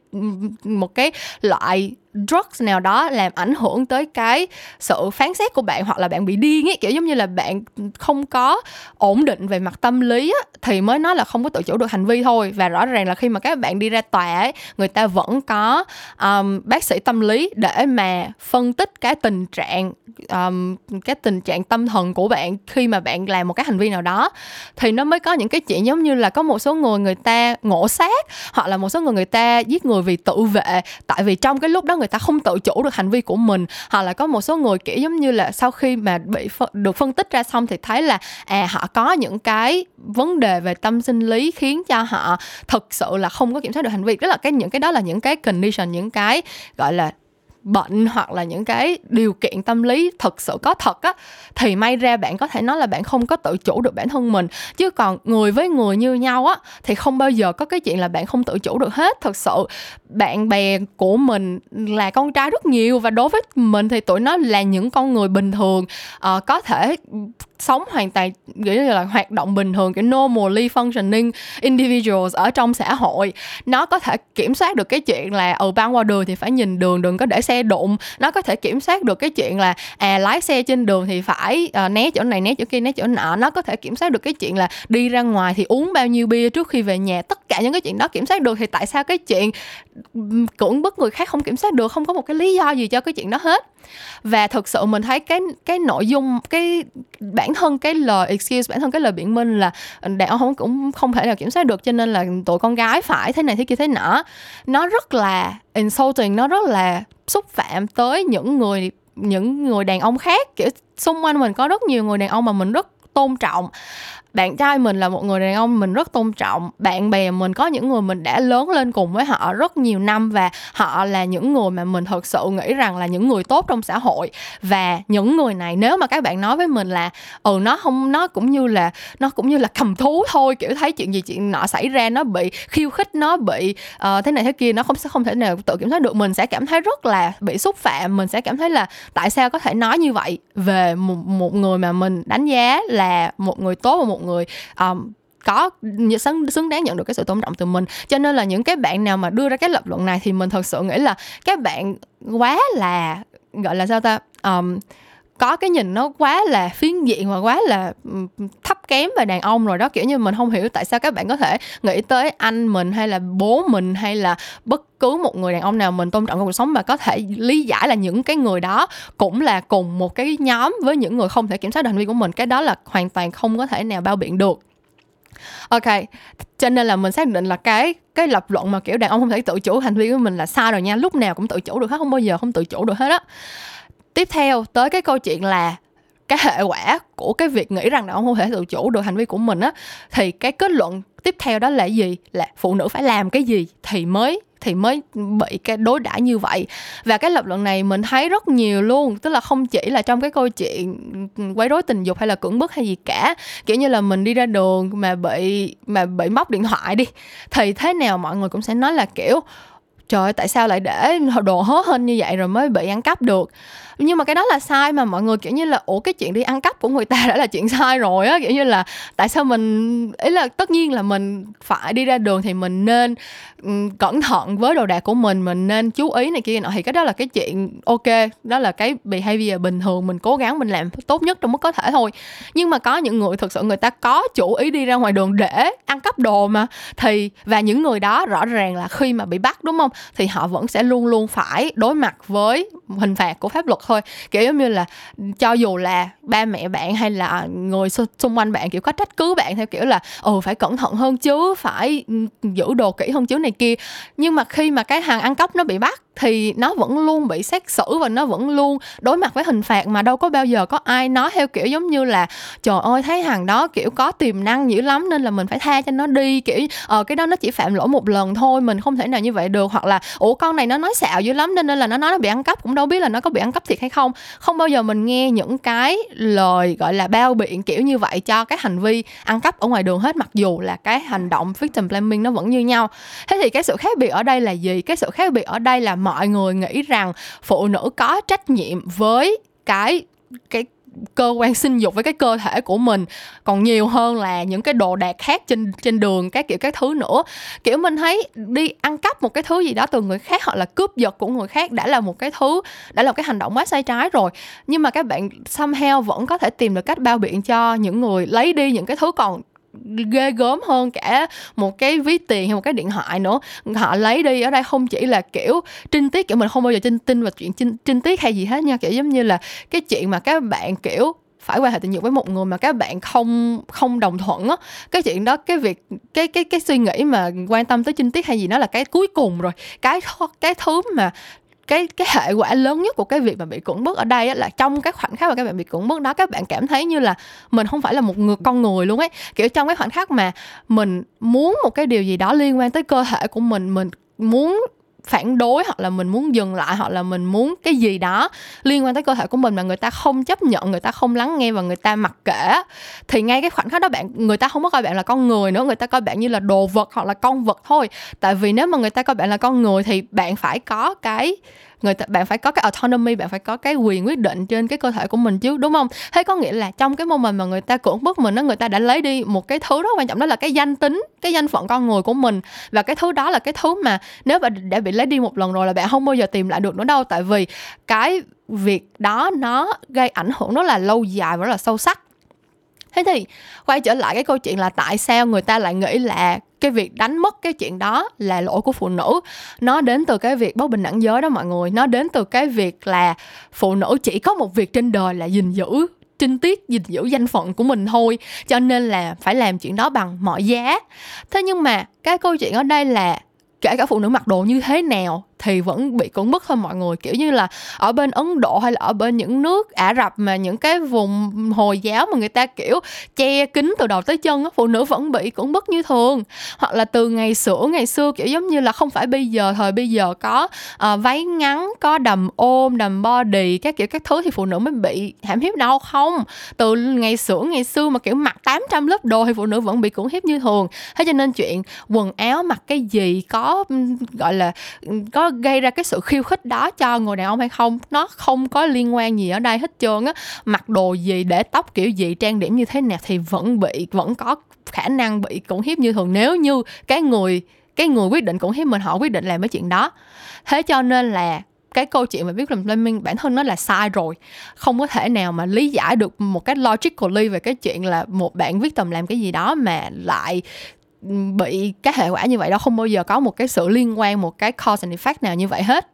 một cái loại drugs nào đó làm ảnh hưởng tới cái sự phán xét của bạn hoặc là bạn bị điên ấy kiểu giống như là bạn không có ổn định về mặt tâm lý á, thì mới nói là không có tự chủ được hành vi thôi. Và rõ ràng là khi mà các bạn đi ra tòa ấy người ta vẫn có um, bác sĩ tâm lý để mà phân tích cái tình trạng um, cái tình trạng tâm thần của bạn khi mà bạn làm một cái hành vi nào đó. Thì nó mới có những cái chuyện giống như là có một số người người ta ngộ sát hoặc là một số người người ta giết người vì tự vệ. Tại vì trong cái lúc đó người ta không tự chủ được hành vi của mình. Hoặc là có một số người kiểu giống như là sau khi mà bị phân, được phân tích ra xong thì thấy là à họ có những cái vấn đề về tâm sinh lý khiến cho họ thực sự là không có kiểm soát được hành vi. Tức là cái những cái đó là những cái condition những cái gọi là bệnh hoặc là những cái điều kiện tâm lý thực sự có thật á thì may ra bạn có thể nói là bạn không có tự chủ được bản thân mình. Chứ còn người với người như nhau á thì không bao giờ có cái chuyện là bạn không tự chủ được hết. Thật sự bạn bè của mình là con trai rất nhiều và đối với mình thì tụi nó là những con người bình thường. Uh, có thể sống hoàn toàn kiểu như là hoạt động bình thường cái normally functioning individuals ở trong xã hội. Nó có thể kiểm soát được cái chuyện là ở ừ, băng qua đường thì phải nhìn đường đừng có để xe đụng. Nó có thể kiểm soát được cái chuyện là à lái xe trên đường thì phải uh, né chỗ này né chỗ kia né chỗ nọ. Nó có thể kiểm soát được cái chuyện là đi ra ngoài thì uống bao nhiêu bia trước khi về nhà. Tất cả những cái chuyện đó kiểm soát được thì tại sao cái chuyện cưỡng bức người khác không kiểm soát được? Không có một cái lý do gì cho cái chuyện đó hết. Và thực sự mình thấy cái cái nội dung cái bản thân cái lời, excuse bản thân cái lời biện minh là ờ, đàn ông không, cũng không thể nào kiểm soát được, cho nên là tụi con gái phải thế này thế kia thế nọ. Nó rất là insulting, nó rất là xúc phạm tới những người những người đàn ông khác. Kiểu, xung quanh mình có rất nhiều người đàn ông mà mình rất tôn trọng bạn trai mình là một người đàn ông mình rất tôn trọng. Bạn bè mình có những người mình đã lớn lên cùng với họ rất nhiều năm và họ là những người mà mình thật sự nghĩ rằng là những người tốt trong xã hội. Và những người này nếu mà các bạn nói với mình là ừ nó không nó cũng như là nó cũng như là cầm thú thôi kiểu thấy chuyện gì chuyện nọ xảy ra nó bị khiêu khích nó bị uh, thế này thế kia nó không sẽ không thể nào tự kiểm soát được. Mình sẽ cảm thấy rất là bị xúc phạm. Mình sẽ cảm thấy là tại sao có thể nói như vậy? Về một, một người mà mình đánh giá là một người tốt và một người um, có xứng xứng đáng nhận được cái sự tôn trọng từ mình. Cho nên là những cái bạn nào mà đưa ra cái lập luận này thì mình thật sự nghĩ là các bạn quá là gọi là sao ta um, có cái nhìn nó quá là phiến diện và quá là thấp kém về đàn ông rồi đó. Kiểu như mình không hiểu tại sao các bạn có thể nghĩ tới anh mình hay là bố mình hay là bất cứ một người đàn ông nào mình tôn trọng trong cuộc sống mà có thể lý giải là những cái người đó cũng là cùng một cái nhóm với những người không thể kiểm soát được hành vi của mình. Cái đó là hoàn toàn không có thể nào bao biện được. Ok, cho nên là mình xác định là cái cái lập luận mà kiểu đàn ông không thể tự chủ hành vi của mình là sai rồi nha. Lúc nào cũng tự chủ được hết, không bao giờ không tự chủ được hết á tiếp theo tới cái câu chuyện là cái hệ quả của cái việc nghĩ rằng đàn ông không thể tự chủ được hành vi của mình á, thì cái kết luận tiếp theo đó là gì? Là phụ nữ phải làm cái gì thì mới thì mới bị cái đối đãi như vậy. Và cái lập luận này mình thấy rất nhiều luôn, tức là không chỉ là trong cái câu chuyện quấy rối tình dục hay là cưỡng bức hay gì cả. Kiểu như là mình đi ra đường mà bị mà bị móc điện thoại đi, thì thế nào mọi người cũng sẽ nói là, kiểu, trời tại sao lại để đồ hớ hên như vậy rồi mới bị ăn cắp được? Nhưng mà cái đó là sai mà mọi người kiểu như là ủa cái chuyện đi ăn cắp của người ta đã là chuyện sai rồi á. Kiểu như là tại sao mình ý là tất nhiên là mình phải đi ra đường thì mình nên um, cẩn thận với đồ đạc của mình mình nên chú ý này kia nọ. Thì cái đó là cái chuyện ok đó là cái behavior bình thường mình cố gắng mình làm tốt nhất trong mức có thể thôi. Nhưng mà có những người thực sự người ta có chủ ý đi ra ngoài đường để ăn cắp đồ mà. Thì và những người đó rõ ràng là khi mà bị bắt đúng không? Thì họ vẫn sẽ luôn luôn phải đối mặt với hình phạt của pháp luật thôi. Kiểu giống như là cho dù là ba mẹ bạn hay là người xung quanh bạn, kiểu, có trách cứ bạn theo kiểu là ừ phải cẩn thận hơn chứ, phải ừ, giữ đồ kỹ hơn chứ này kia. Nhưng mà khi mà cái hàng ăn cắp nó bị bắt thì nó vẫn luôn bị xét xử và nó vẫn luôn đối mặt với hình phạt mà đâu có bao giờ có ai nói theo kiểu giống như là, trời ơi, thấy hàng đó, kiểu, có tiềm năng dữ lắm nên là mình phải tha cho nó đi kiểu ờ cái đó nó chỉ phạm lỗi một lần thôi, mình không thể nào như vậy được. Hoặc là, ủa, con này nó nói xạo dữ lắm nên là nó nói nó bị ăn cắp, cũng đâu biết là nó có bị ăn cắp thiệt hay không không bao giờ mình nghe những cái lời, gọi là, bao biện kiểu như vậy cho cái hành vi ăn cắp ở ngoài đường hết, mặc dù là cái hành động victim blaming nó vẫn như nhau. Thế thì cái sự khác biệt ở đây là gì? Cái sự khác biệt ở đây là mọi người nghĩ rằng phụ nữ có trách nhiệm với cái cái cơ quan sinh dục với cái cơ thể của mình. Còn nhiều hơn là những cái đồ đạc khác trên trên đường, các kiểu các thứ nữa. Kiểu mình thấy đi ăn cắp một cái thứ gì đó từ người khác hoặc là cướp giật của người khác đã là một cái thứ, đã là một cái hành động quá sai trái rồi. Nhưng mà các bạn somehow vẫn có thể tìm được cách bao biện cho những người lấy đi những cái thứ còn ghê gớm hơn cả một cái ví tiền hay một cái điện thoại nữa. Họ lấy đi ở đây không chỉ là kiểu trinh tiết kiểu mình không bao giờ tin tin vào chuyện trinh, trinh tiết hay gì hết nha. Kiểu giống như là cái chuyện mà các bạn kiểu phải quan hệ tình dục với một người mà các bạn không không đồng thuận á cái chuyện đó cái việc cái cái cái suy nghĩ mà quan tâm tới trinh tiết hay gì nó là cái cuối cùng rồi. Cái cái thứ mà cái cái hệ quả lớn nhất của cái việc mà bị cưỡng bức ở đây á, là trong cái khoảnh khắc mà các bạn bị cưỡng bức đó các bạn cảm thấy như là mình không phải là một người con người luôn ấy. Kiểu trong cái khoảnh khắc mà mình muốn một cái điều gì đó liên quan tới cơ thể của mình mình muốn phản đối hoặc là mình muốn dừng lại hoặc là mình muốn cái gì đó liên quan tới cơ thể của mình mà người ta không chấp nhận, người ta không lắng nghe và người ta mặc kệ thì ngay cái khoảnh khắc đó bạn, người ta không có coi bạn là con người nữa, người ta coi bạn như là đồ vật hoặc là con vật thôi. Tại vì nếu mà người ta coi bạn là con người thì bạn phải có cái người ta, bạn phải có cái autonomy, bạn phải có cái quyền quyết định trên cái cơ thể của mình chứ, đúng không? Thế có nghĩa là trong cái moment mà người ta cưỡng bức mình đó người ta đã lấy đi một cái thứ rất quan trọng đó là cái danh tính, cái danh phận con người của mình. Và cái thứ đó là cái thứ mà nếu mà đã bị lấy đi một lần rồi là bạn không bao giờ tìm lại được nữa đâu. Tại vì cái việc đó nó gây ảnh hưởng rất là lâu dài và rất là sâu sắc. Thế thì quay trở lại cái câu chuyện là tại sao người ta lại nghĩ là cái việc đánh mất cái chuyện đó là lỗi của phụ nữ. Nó đến từ cái việc bất bình đẳng giới đó mọi người. Nó đến từ cái việc là phụ nữ chỉ có một việc trên đời là gìn giữ trinh tiết, gìn giữ danh phận của mình thôi. Cho nên là phải làm chuyện đó bằng mọi giá. Thế nhưng mà cái câu chuyện ở đây là kể cả phụ nữ mặc đồ như thế nào thì vẫn bị cưỡng bức thôi mọi người. Kiểu như là ở bên ấn độ hay là ở bên những nước ả rập mà những cái vùng hồi giáo mà người ta kiểu che kín từ đầu tới chân á phụ nữ vẫn bị cưỡng bức như thường. Hoặc là từ ngày xưa ngày xưa kiểu giống như là không phải bây giờ thời bây giờ có uh, váy ngắn có đầm ôm đầm body các kiểu các thứ thì phụ nữ mới bị hãm hiếp đâu không? Từ ngày xưa ngày xưa mà kiểu mặc 800 lớp đồ thì phụ nữ vẫn bị cưỡng hiếp như thường. Thế cho nên chuyện quần áo mặc cái gì có gọi là có gây ra cái sự khiêu khích đó cho người đàn ông hay không? Nó không có liên quan gì ở đây hết trơn á. Mặc đồ gì, để tóc kiểu gì, trang điểm như thế nào thì vẫn bị, vẫn có khả năng bị cưỡng hiếp như thường. Nếu như cái người cái người quyết định cưỡng hiếp mình, họ quyết định làm cái chuyện đó. Thế cho nên là cái câu chuyện mà victim blaming bản thân nó là sai rồi. Không có thể nào mà lý giải được một cách logically về cái chuyện là một bạn viết tầm làm cái gì đó mà lại bị cái hệ quả như vậy đó, không bao giờ có một cái sự liên quan, một cái cause and effect nào như vậy hết.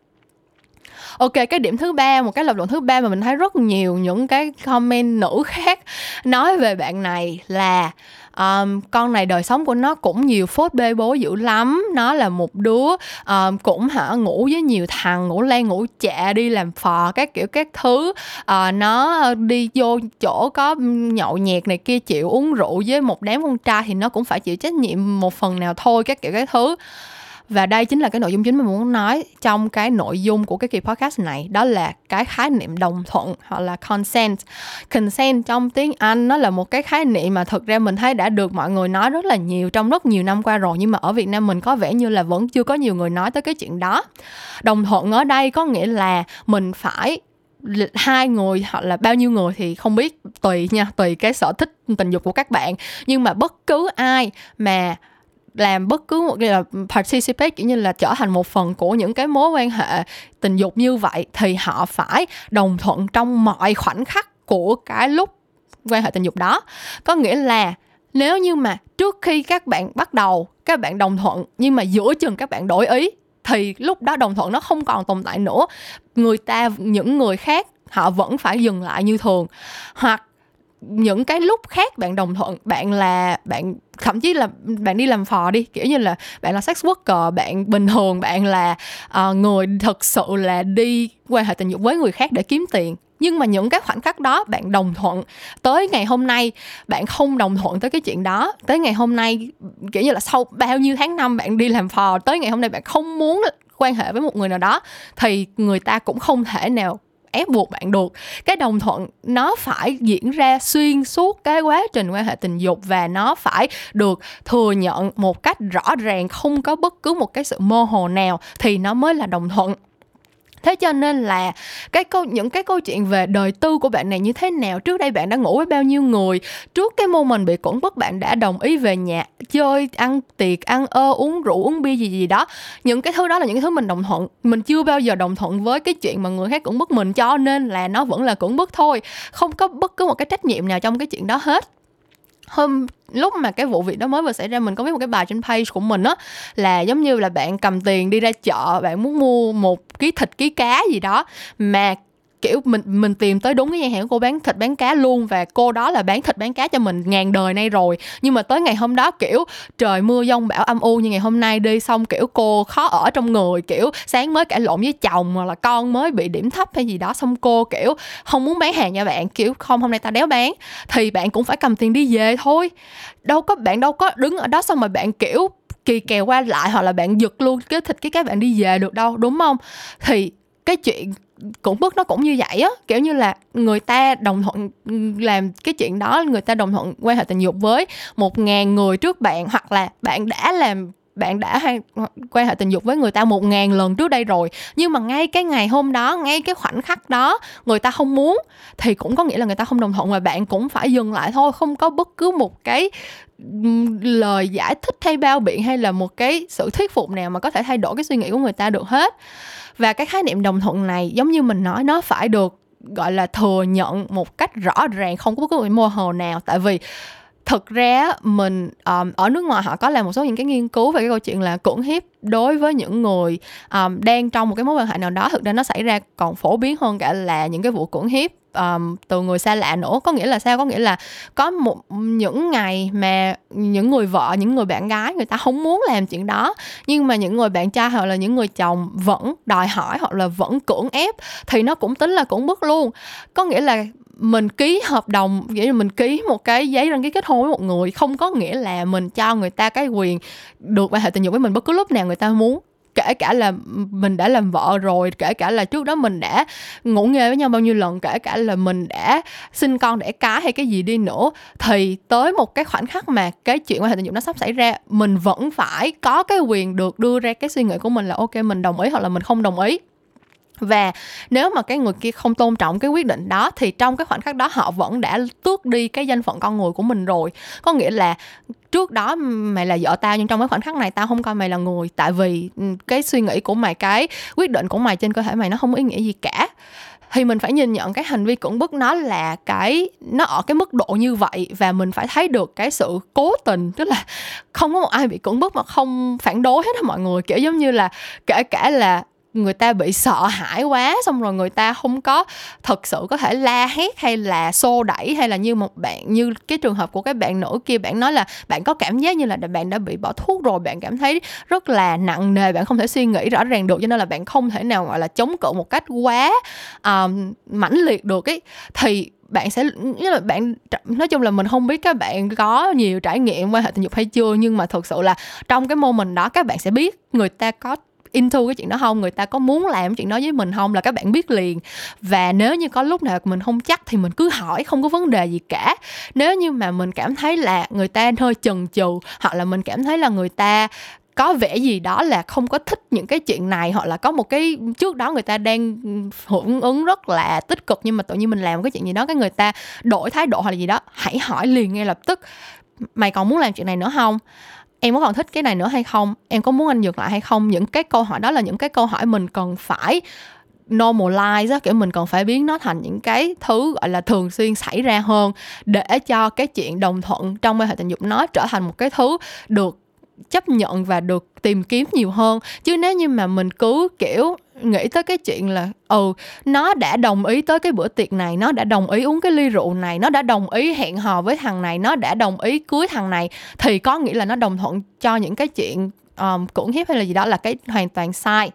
Ok, cái điểm thứ ba, một cái lập luận thứ ba mà mình thấy rất nhiều những cái comment nữ khác nói về bạn này là um, con này đời sống của nó cũng nhiều phốt bê bố dữ lắm. Nó là một đứa um, cũng hả ngủ với nhiều thằng ngủ len ngủ chạ đi làm phò các kiểu các thứ. Uh, nó đi vô chỗ có nhậu nhẹt này kia chịu uống rượu với một đám con trai thì nó cũng phải chịu trách nhiệm một phần nào thôi các kiểu các thứ và đây chính là cái nội dung chính mà muốn nói trong cái nội dung của cái kỳ podcast này. Đó là cái khái niệm đồng thuận hoặc là consent. Consent trong tiếng anh nó là một cái khái niệm mà thực ra mình thấy đã được mọi người nói rất là nhiều trong rất nhiều năm qua rồi, nhưng mà ở việt nam mình có vẻ như là vẫn chưa có nhiều người nói tới cái chuyện đó. Đồng thuận ở đây có nghĩa là mình phải hai người hoặc là bao nhiêu người thì không biết, tùy nha, tùy cái sở thích tình dục của các bạn. Nhưng mà bất cứ ai mà làm bất cứ một cái là participate, kiểu như là trở thành một phần của những cái mối quan hệ tình dục như vậy, thì họ phải đồng thuận trong mọi khoảnh khắc của cái lúc quan hệ tình dục đó. Có nghĩa là nếu như mà trước khi các bạn bắt đầu, các bạn đồng thuận, nhưng mà giữa chừng các bạn đổi ý, thì lúc đó đồng thuận nó không còn tồn tại nữa. Người ta, những người khác, họ vẫn phải dừng lại như thường. Hoặc những cái lúc khác bạn đồng thuận bạn là bạn thậm chí là bạn đi làm phò đi kiểu như là bạn là sex worker bạn bình thường bạn là uh, người thực sự là đi quan hệ tình dục với người khác để kiếm tiền. Nhưng mà những cái khoảnh khắc đó bạn đồng thuận tới ngày hôm nay bạn không đồng thuận tới cái chuyện đó. Tới ngày hôm nay kiểu như là sau bao nhiêu tháng năm bạn đi làm phò tới ngày hôm nay bạn không muốn quan hệ với một người nào đó thì người ta cũng không thể nào ép buộc bạn được. Cái đồng thuận nó phải diễn ra xuyên suốt cái quá trình quan hệ tình dục và nó phải được thừa nhận một cách rõ ràng, không có bất cứ một cái sự mơ hồ nào thì nó mới là đồng thuận thế cho nên là cái câu, những cái câu chuyện về đời tư của bạn này như thế nào? Trước đây bạn đã ngủ với bao nhiêu người? Trước cái mô mình bị cưỡng bức bạn đã đồng ý về nhà, chơi, ăn tiệc, ăn ơ, uống rượu, uống bia gì gì đó. Những cái thứ đó là những cái thứ mình đồng thuận, mình chưa bao giờ đồng thuận với cái chuyện mà người khác cưỡng bức mình cho, nên là nó vẫn là cưỡng bức thôi. Không có bất cứ một cái trách nhiệm nào trong cái chuyện đó hết hôm lúc mà cái vụ việc đó mới vừa xảy ra, mình có viết một cái bài trên page của mình á, là giống như là bạn cầm tiền đi ra chợ, bạn muốn mua một ký thịt, ký cá gì đó, mà kiểu mình mình tìm tới đúng cái gian hàng cô bán thịt bán cá luôn và cô đó là bán thịt bán cá cho mình ngàn đời nay rồi. Nhưng mà tới ngày hôm đó, kiểu, trời mưa giông bão âm u như ngày hôm nay đi xong, kiểu, cô khó ở trong người, kiểu, sáng mới cãi lộn với chồng hoặc là con mới bị điểm thấp hay gì đó. Xong cô, kiểu, không muốn bán hàng nha bạn, kiểu, không, hôm nay ta đéo bán. Thì bạn cũng phải cầm tiền đi về thôi. Đâu có, bạn đâu có đứng ở đó xong mà bạn, kiểu, kỳ kèo qua lại hoặc là bạn giật luôn cái thịt cái các bạn đi về được đâu, đúng không? Thì cái chuyện cũng bức nó cũng như vậy á. Kiểu như là người ta đồng thuận ừ, làm cái chuyện đó, người ta đồng thuận quan hệ tình dục với một ngàn người trước bạn, hoặc là bạn đã làm, bạn đã hay quan hệ tình dục với người ta một ngàn lần trước đây rồi. Nhưng mà ngay cái ngày hôm đó, ngay cái khoảnh khắc đó, người ta không muốn, thì cũng có nghĩa là người ta không đồng thuận và bạn cũng phải dừng lại thôi. Không có bất cứ một cái ừ, lời giải thích hay bao biện hay là một cái sự thuyết phục nào mà có thể thay đổi cái suy nghĩ của người ta được hết và cái khái niệm đồng thuận này, giống như mình nói, nó phải được, gọi là thừa nhận một cách rõ ràng, không có bất cứ một mô hồ nào. Tại vì thực ra mình um, ở nước ngoài họ có làm một số những cái nghiên cứu về cái câu chuyện là cưỡng hiếp đối với những người um, đang trong một cái mối quan hệ nào đó. Thực ra nó xảy ra còn phổ biến hơn cả là những cái vụ cưỡng hiếp um, từ người xa lạ nữa. Có nghĩa là sao? Có nghĩa là có một những ngày mà những người vợ những người bạn gái người ta không muốn làm chuyện đó nhưng mà những người bạn trai hoặc là những người chồng vẫn đòi hỏi hoặc là vẫn cưỡng ép thì nó cũng tính là cưỡng bức luôn. Có nghĩa là mình ký hợp đồng, nghĩa là mình ký một cái giấy đăng ký kết hôn với một người không có nghĩa là mình cho người ta cái quyền được quan hệ tình dục với mình bất cứ lúc nào người ta muốn. Kể cả là mình đã làm vợ rồi, kể cả là trước đó mình đã ngủ nghề với nhau bao nhiêu lần, kể cả là mình đã sinh con, đẻ cái hay cái gì đi nữa, thì tới một cái khoảnh khắc mà cái chuyện quan hệ tình dục nó sắp xảy ra, mình vẫn phải có cái quyền được đưa ra cái suy nghĩ của mình là, ok, mình đồng ý hoặc là mình không đồng ý và nếu mà cái người kia không tôn trọng cái quyết định đó, thì trong cái khoảnh khắc đó họ vẫn đã tước đi cái danh phận con người của mình rồi. Có nghĩa là trước đó mày là vợ tao, nhưng trong cái khoảnh khắc này tao không coi mày là người. Tại vì ừ, cái suy nghĩ của mày, cái quyết định của mày trên cơ thể mày nó không có ý nghĩa gì cả. Thì mình phải nhìn nhận cái hành vi cưỡng bức nó là cái, nó ở cái mức độ như vậy. Và mình phải thấy được cái sự cố tình, tức là không có một ai bị cưỡng bức mà không phản đối hết á mọi người. Kiểu giống như là kể cả là người ta bị sợ hãi quá xong rồi người ta không có thật sự có thể la hét hay là xô đẩy hay là như một bạn như cái trường hợp của cái bạn nữ kia bạn nói là bạn có cảm giác như là bạn đã bị bỏ thuốc rồi bạn cảm thấy rất là nặng nề bạn không thể suy nghĩ rõ ràng được cho nên là bạn không thể nào gọi là chống cự một cách quá um, mãnh liệt được ấy. Thì bạn sẽ như là bạn nói chung là mình không biết các bạn có nhiều trải nghiệm quan hệ tình dục hay chưa nhưng mà thực sự là trong cái mô mình đó các bạn sẽ biết người ta có into cái chuyện đó không? Người ta có muốn làm chuyện đó với mình không? Là các bạn biết liền. Và nếu như có lúc nào mình không chắc thì mình cứ hỏi, không có vấn đề gì cả. Nếu như mà mình cảm thấy là người ta hơi chần chừ, hoặc là mình cảm thấy là người ta có vẻ gì đó là không có thích những cái chuyện này, hoặc là có một cái trước đó người ta đang hưởng ứng rất là tích cực, nhưng mà tự nhiên mình làm cái chuyện gì đó cái người ta đổi thái độ hoặc là gì đó, hãy hỏi liền ngay lập tức. Mày còn muốn làm chuyện này nữa không? Em có còn thích cái này nữa hay không? Em có muốn anh dừng lại hay không? Những cái câu hỏi đó là những cái câu hỏi mình cần phải normalize á, kiểu mình còn phải biến nó thành những cái thứ gọi là thường xuyên xảy ra hơn để cho cái chuyện đồng thuận trong quan hệ tình dục nó trở thành một cái thứ được chấp nhận và được tìm kiếm nhiều hơn. Chứ nếu như mà mình cứ, kiểu nghĩ tới cái chuyện là ừ nó đã đồng ý tới cái bữa tiệc này nó đã đồng ý uống cái ly rượu này nó đã đồng ý hẹn hò với thằng này nó đã đồng ý cưới thằng này thì có nghĩa là nó đồng thuận cho những cái chuyện um, cưỡng hiếp hay là gì đó là cái hoàn toàn sai.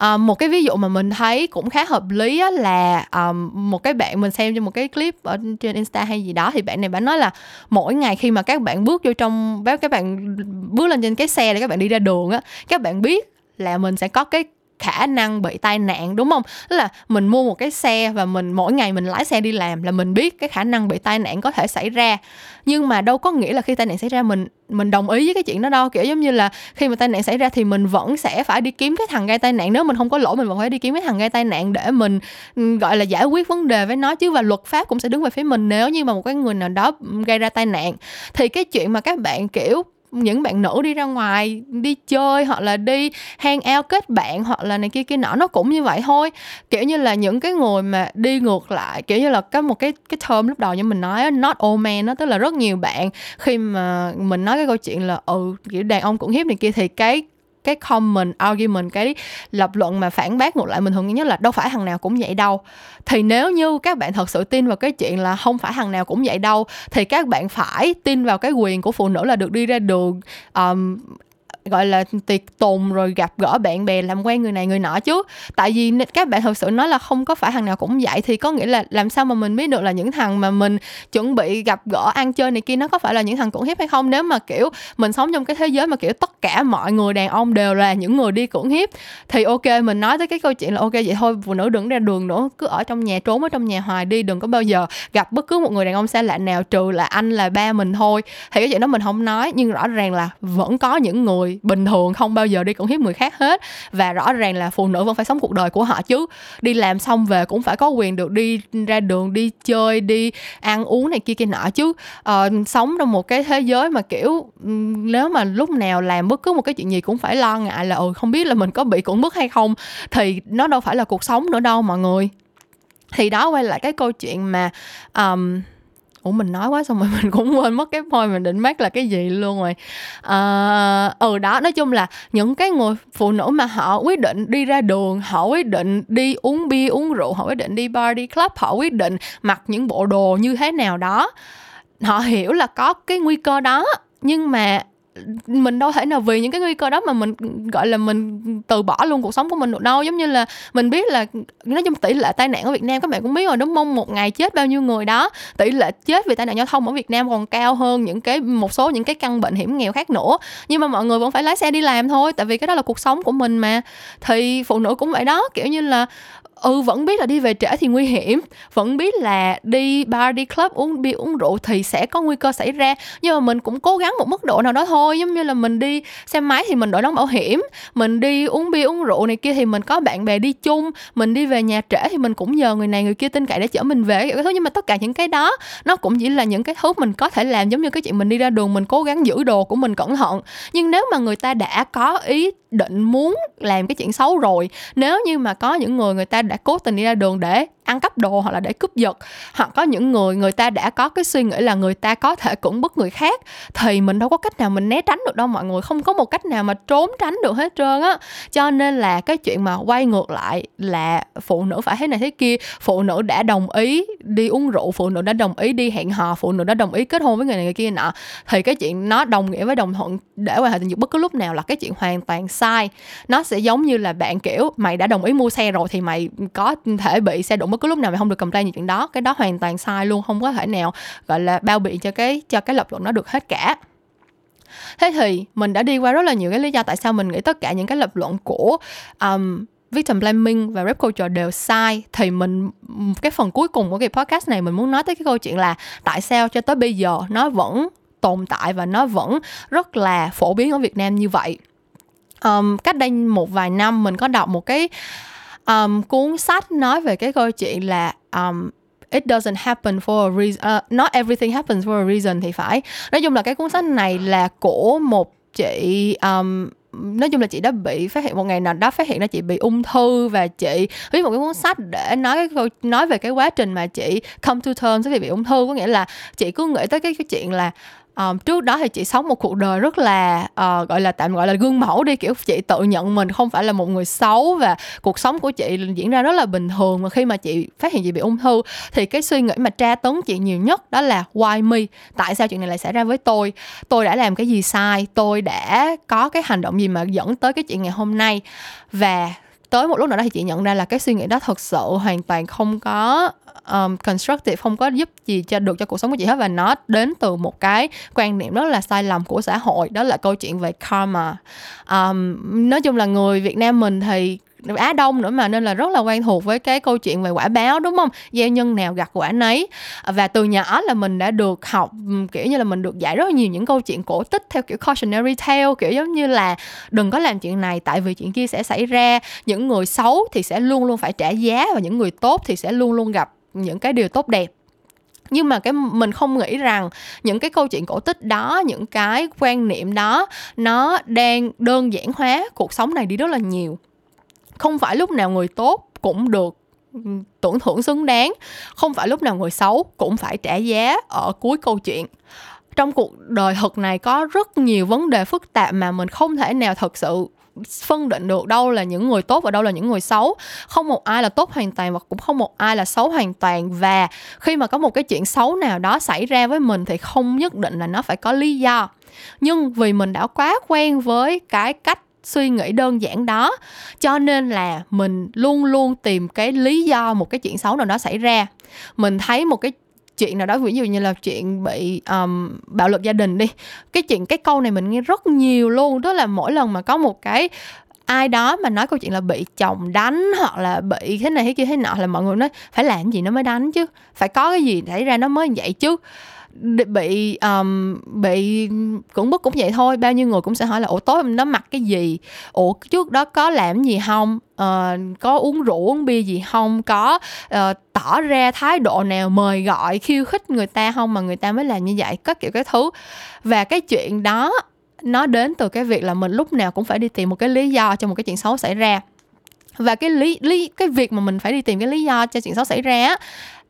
Um, một cái ví dụ mà mình thấy cũng khá hợp lý á, là um, một cái bạn mình xem trên một cái clip ở trên insta hay gì đó thì bạn này bạn nói là mỗi ngày khi mà các bạn bước vô trong các bạn bước lên trên cái xe để các bạn đi ra đường á các bạn biết là mình sẽ có cái khả năng bị tai nạn, đúng không? Tức là mình mua một cái xe và mình mỗi ngày mình lái xe đi làm là mình biết cái khả năng bị tai nạn có thể xảy ra. Nhưng mà đâu có nghĩa là khi tai nạn xảy ra mình mình đồng ý với cái chuyện đó đâu. Kiểu giống như là khi mà tai nạn xảy ra thì mình vẫn sẽ phải đi kiếm cái thằng gây tai nạn. Nếu mình không có lỗi, mình vẫn phải đi kiếm cái thằng gây tai nạn để mình ừ, gọi là giải quyết vấn đề với nó. Chứ và luật pháp cũng sẽ đứng về phía mình nếu như mà một cái người nào đó gây ra tai nạn. Thì cái chuyện mà các bạn, kiểu những bạn nữ đi ra ngoài, đi chơi hoặc là đi hang out kết bạn hoặc là này kia kia nọ, nó cũng như vậy thôi. Kiểu như là những cái người mà đi ngược lại, kiểu như là có một cái cái term lúc đầu như mình nói not all men nó tức là rất nhiều bạn. Khi mà mình nói cái câu chuyện là ừ kiểu đàn ông cũng hiếp này kia thì cái cái comment argument cái lập luận mà phản bác ngược lại mình thường nghĩ nhất là đâu phải thằng nào cũng vậy đâu. Thì nếu như các bạn thật sự tin vào cái chuyện là không phải thằng nào cũng vậy đâu thì các bạn phải tin vào cái quyền của phụ nữ là được đi ra đường um, gọi là tiệc tùng rồi gặp gỡ bạn bè làm quen người này người nọ chứ. Tại vì các bạn thực sự nói là không có phải thằng nào cũng vậy, thì có nghĩa là làm sao mà mình biết được là những thằng mà mình chuẩn bị gặp gỡ, ăn chơi này kia, nó có phải là những thằng cưỡng hiếp hay không? Nếu mà, kiểu, mình sống trong cái thế giới mà, kiểu, tất cả mọi người đàn ông đều là những người đi cưỡng hiếp, thì ok, mình nói tới cái câu chuyện là ok, vậy thôi, phụ nữ đừng ra đường nữa, cứ ở trong nhà, trốn ở trong nhà hoài đi, đừng có bao giờ gặp bất cứ một người đàn ông xa lạ nào, trừ là anh, là ba mình thôi. Thì cái chuyện đó mình không nói, nhưng rõ ràng là vẫn có những người bình thường không bao giờ đi cưỡng hiếp người khác hết. Và rõ ràng là phụ nữ vẫn phải sống cuộc đời của họ chứ. Đi làm xong về cũng phải có quyền được đi ra đường đi chơi đi ăn uống này kia kia nọ chứ. À, sống trong một cái thế giới mà kiểu nếu mà lúc nào làm bất cứ một cái chuyện gì cũng phải lo ngại là ừ không biết là mình có bị cưỡng bức hay không thì nó đâu phải là cuộc sống nữa đâu mọi người. Thì đó quay lại cái câu chuyện mà um, ủa mình nói quá xong rồi mình cũng quên mất cái point mình định mắc là cái gì luôn rồi. À, ừ đó nói chung là những cái người phụ nữ mà họ quyết định đi ra đường họ quyết định đi uống bia uống rượu họ quyết định đi bar đi club họ quyết định mặc những bộ đồ như thế nào đó họ hiểu là có cái nguy cơ đó. Nhưng mà mình đâu thể nào vì những cái nguy cơ đó mà mình, gọi là, mình từ bỏ luôn cuộc sống của mình được đâu. Giống như là mình biết là, nói chung tỷ lệ tai nạn ở Việt Nam, các bạn cũng biết rồi, đúng không? Một ngày chết bao nhiêu người đó, tỷ lệ chết vì tai nạn giao thông ở Việt Nam còn cao hơn những cái, một số những cái căn bệnh hiểm nghèo khác nữa. Nhưng mà mọi người vẫn phải lái xe đi làm thôi, tại vì cái đó là cuộc sống của mình mà. Thì phụ nữ cũng vậy đó, kiểu như là ừ vẫn biết là đi về trễ thì nguy hiểm. Vẫn biết là đi bar, đi club, uống bia, uống rượu thì sẽ có nguy cơ xảy ra. Nhưng mà mình cũng cố gắng một mức độ nào đó thôi. Giống như là mình đi xe máy thì mình đội nón bảo hiểm. Mình đi uống bia, uống rượu này kia thì mình có bạn bè đi chung. Mình đi về nhà trễ thì mình cũng nhờ người này người kia tin cậy để chở mình về. Cái thứ nhưng mà tất cả những cái đó, nó cũng chỉ là những cái thứ mình có thể làm. Giống như cái chuyện mình đi ra đường, mình cố gắng giữ đồ của mình cẩn thận. Nhưng nếu mà người ta đã có ý định muốn làm cái chuyện xấu rồi, nếu như mà có những người người ta đã cố tình đi ra đường để ăn cắp đồ hoặc là để cướp giật. Hoặc có những người người ta đã có cái suy nghĩ là người ta có thể cưỡng bức người khác, thì mình đâu có cách nào mình né tránh được đâu mọi người. Không có một cách nào mà trốn tránh được hết trơn á. Cho nên là cái chuyện mà quay ngược lại là phụ nữ phải thế này thế kia, phụ nữ đã đồng ý đi uống rượu, phụ nữ đã đồng ý đi hẹn hò, phụ nữ đã đồng ý kết hôn với người này người kia nọ, thì cái chuyện nó đồng nghĩa với đồng thuận, để quan hệ tình dục bất cứ lúc nào là cái chuyện hoàn toàn sai. Nó sẽ giống như là bạn, kiểu, mày đã đồng ý mua xe rồi thì mày có thể bị xe đụng bất cứ lúc nào mày không được cầm tay những chuyện đó cái đó hoàn toàn sai luôn không có thể nào gọi là bao biện cho cái cho cái lập luận nó được hết cả. Thế thì mình đã đi qua rất là nhiều cái lý do tại sao mình nghĩ tất cả những cái lập luận của um, victim blaming và rap culture đều sai. Thì mình cái phần cuối cùng của cái podcast này mình muốn nói tới cái câu chuyện là tại sao cho tới bây giờ nó vẫn tồn tại và nó vẫn rất là phổ biến ở Việt Nam như vậy. Um, cách đây một vài năm mình có đọc một cái um, cuốn sách nói về cái câu chuyện là um, it doesn't happen for a reason uh, ờ, not everything happens for a reason thì phải. Nói chung là cái cuốn sách này là của một chị um, nói chung là chị đã bị phát hiện một ngày nào đó phát hiện ra chị bị ung thư và chị viết một cái cuốn sách để nói cái câu nói về cái quá trình mà chị come to terms với việc bị ung thư. Có nghĩa là chị cứ nghĩ tới cái cái chuyện là um, trước đó thì chị sống một cuộc đời rất là uh, gọi là tạm gọi là gương mẫu đi kiểu chị tự nhận mình không phải là một người xấu và cuộc sống của chị diễn ra rất là bình thường và khi mà chị phát hiện chị bị ung thư thì cái suy nghĩ mà tra tấn chị nhiều nhất đó là why me tại sao chuyện này lại xảy ra với tôi? Tôi đã làm cái gì sai? Tôi đã có cái hành động gì mà dẫn tới cái chuyện ngày hôm nay? Và tới một lúc nào đó thì chị nhận ra là cái suy nghĩ đó thật sự hoàn toàn không có um, constructive không có giúp gì cho được cho cuộc sống của chị hết và nó đến từ một cái quan niệm rất là sai lầm của xã hội đó là câu chuyện về karma. Um, nói chung là người Việt Nam mình thì Á Đông nữa mà nên là rất là quen thuộc với cái câu chuyện về quả báo đúng không? Gieo nhân nào gặt quả nấy. Và từ nhỏ là mình đã được học kiểu như là mình được dạy rất là nhiều những câu chuyện cổ tích theo kiểu cautionary tale kiểu giống như là đừng có làm chuyện này tại vì chuyện kia sẽ xảy ra. Những người xấu thì sẽ luôn luôn phải trả giá và những người tốt thì sẽ luôn luôn gặp những cái điều tốt đẹp. Nhưng mà cái mình không nghĩ rằng những cái câu chuyện cổ tích đó, những cái quan niệm đó, nó đang đơn giản hóa cuộc sống này đi rất là nhiều. Không phải lúc nào người tốt cũng được tưởng thưởng xứng đáng. Không phải lúc nào người xấu cũng phải trả giá ở cuối câu chuyện. Trong cuộc đời thực này có rất nhiều vấn đề phức tạp mà mình không thể nào thật sự phân định được đâu là những người tốt và đâu là những người xấu. Không một ai là tốt hoàn toàn và cũng không một ai là xấu hoàn toàn. Và khi mà có một cái chuyện xấu nào đó xảy ra với mình thì không nhất định là nó phải có lý do. Nhưng vì mình đã quá quen với cái cách suy nghĩ đơn giản đó, cho nên là mình luôn luôn tìm cái lý do một cái chuyện xấu nào đó xảy ra. Mình thấy một cái chuyện nào đó ví dụ như là chuyện bị um, bạo lực gia đình đi. Cái chuyện cái câu này mình nghe rất nhiều luôn đó là mỗi lần mà có một cái ai đó mà nói câu chuyện là bị chồng đánh hoặc là bị thế này thế kia thế nọ là mọi người nói phải làm gì nó mới đánh chứ? Phải có cái gì xảy ra nó mới vậy chứ? Bị um, bị cưỡng bức cũng vậy thôi. Bao nhiêu người cũng sẽ hỏi là ủa tối nó mặc cái gì? Ủa trước đó có làm gì không? Uh, có uống rượu uống bia gì không? Có uh, tỏ ra thái độ nào mời gọi khiêu khích người ta không? Mà người ta mới làm như vậy. Các kiểu cái thứ. Và cái chuyện đó nó đến từ cái việc là mình lúc nào cũng phải đi tìm một cái lý do cho một cái chuyện xấu xảy ra. Và cái lý lý cái việc mà mình phải đi tìm cái lý do cho chuyện xấu xảy ra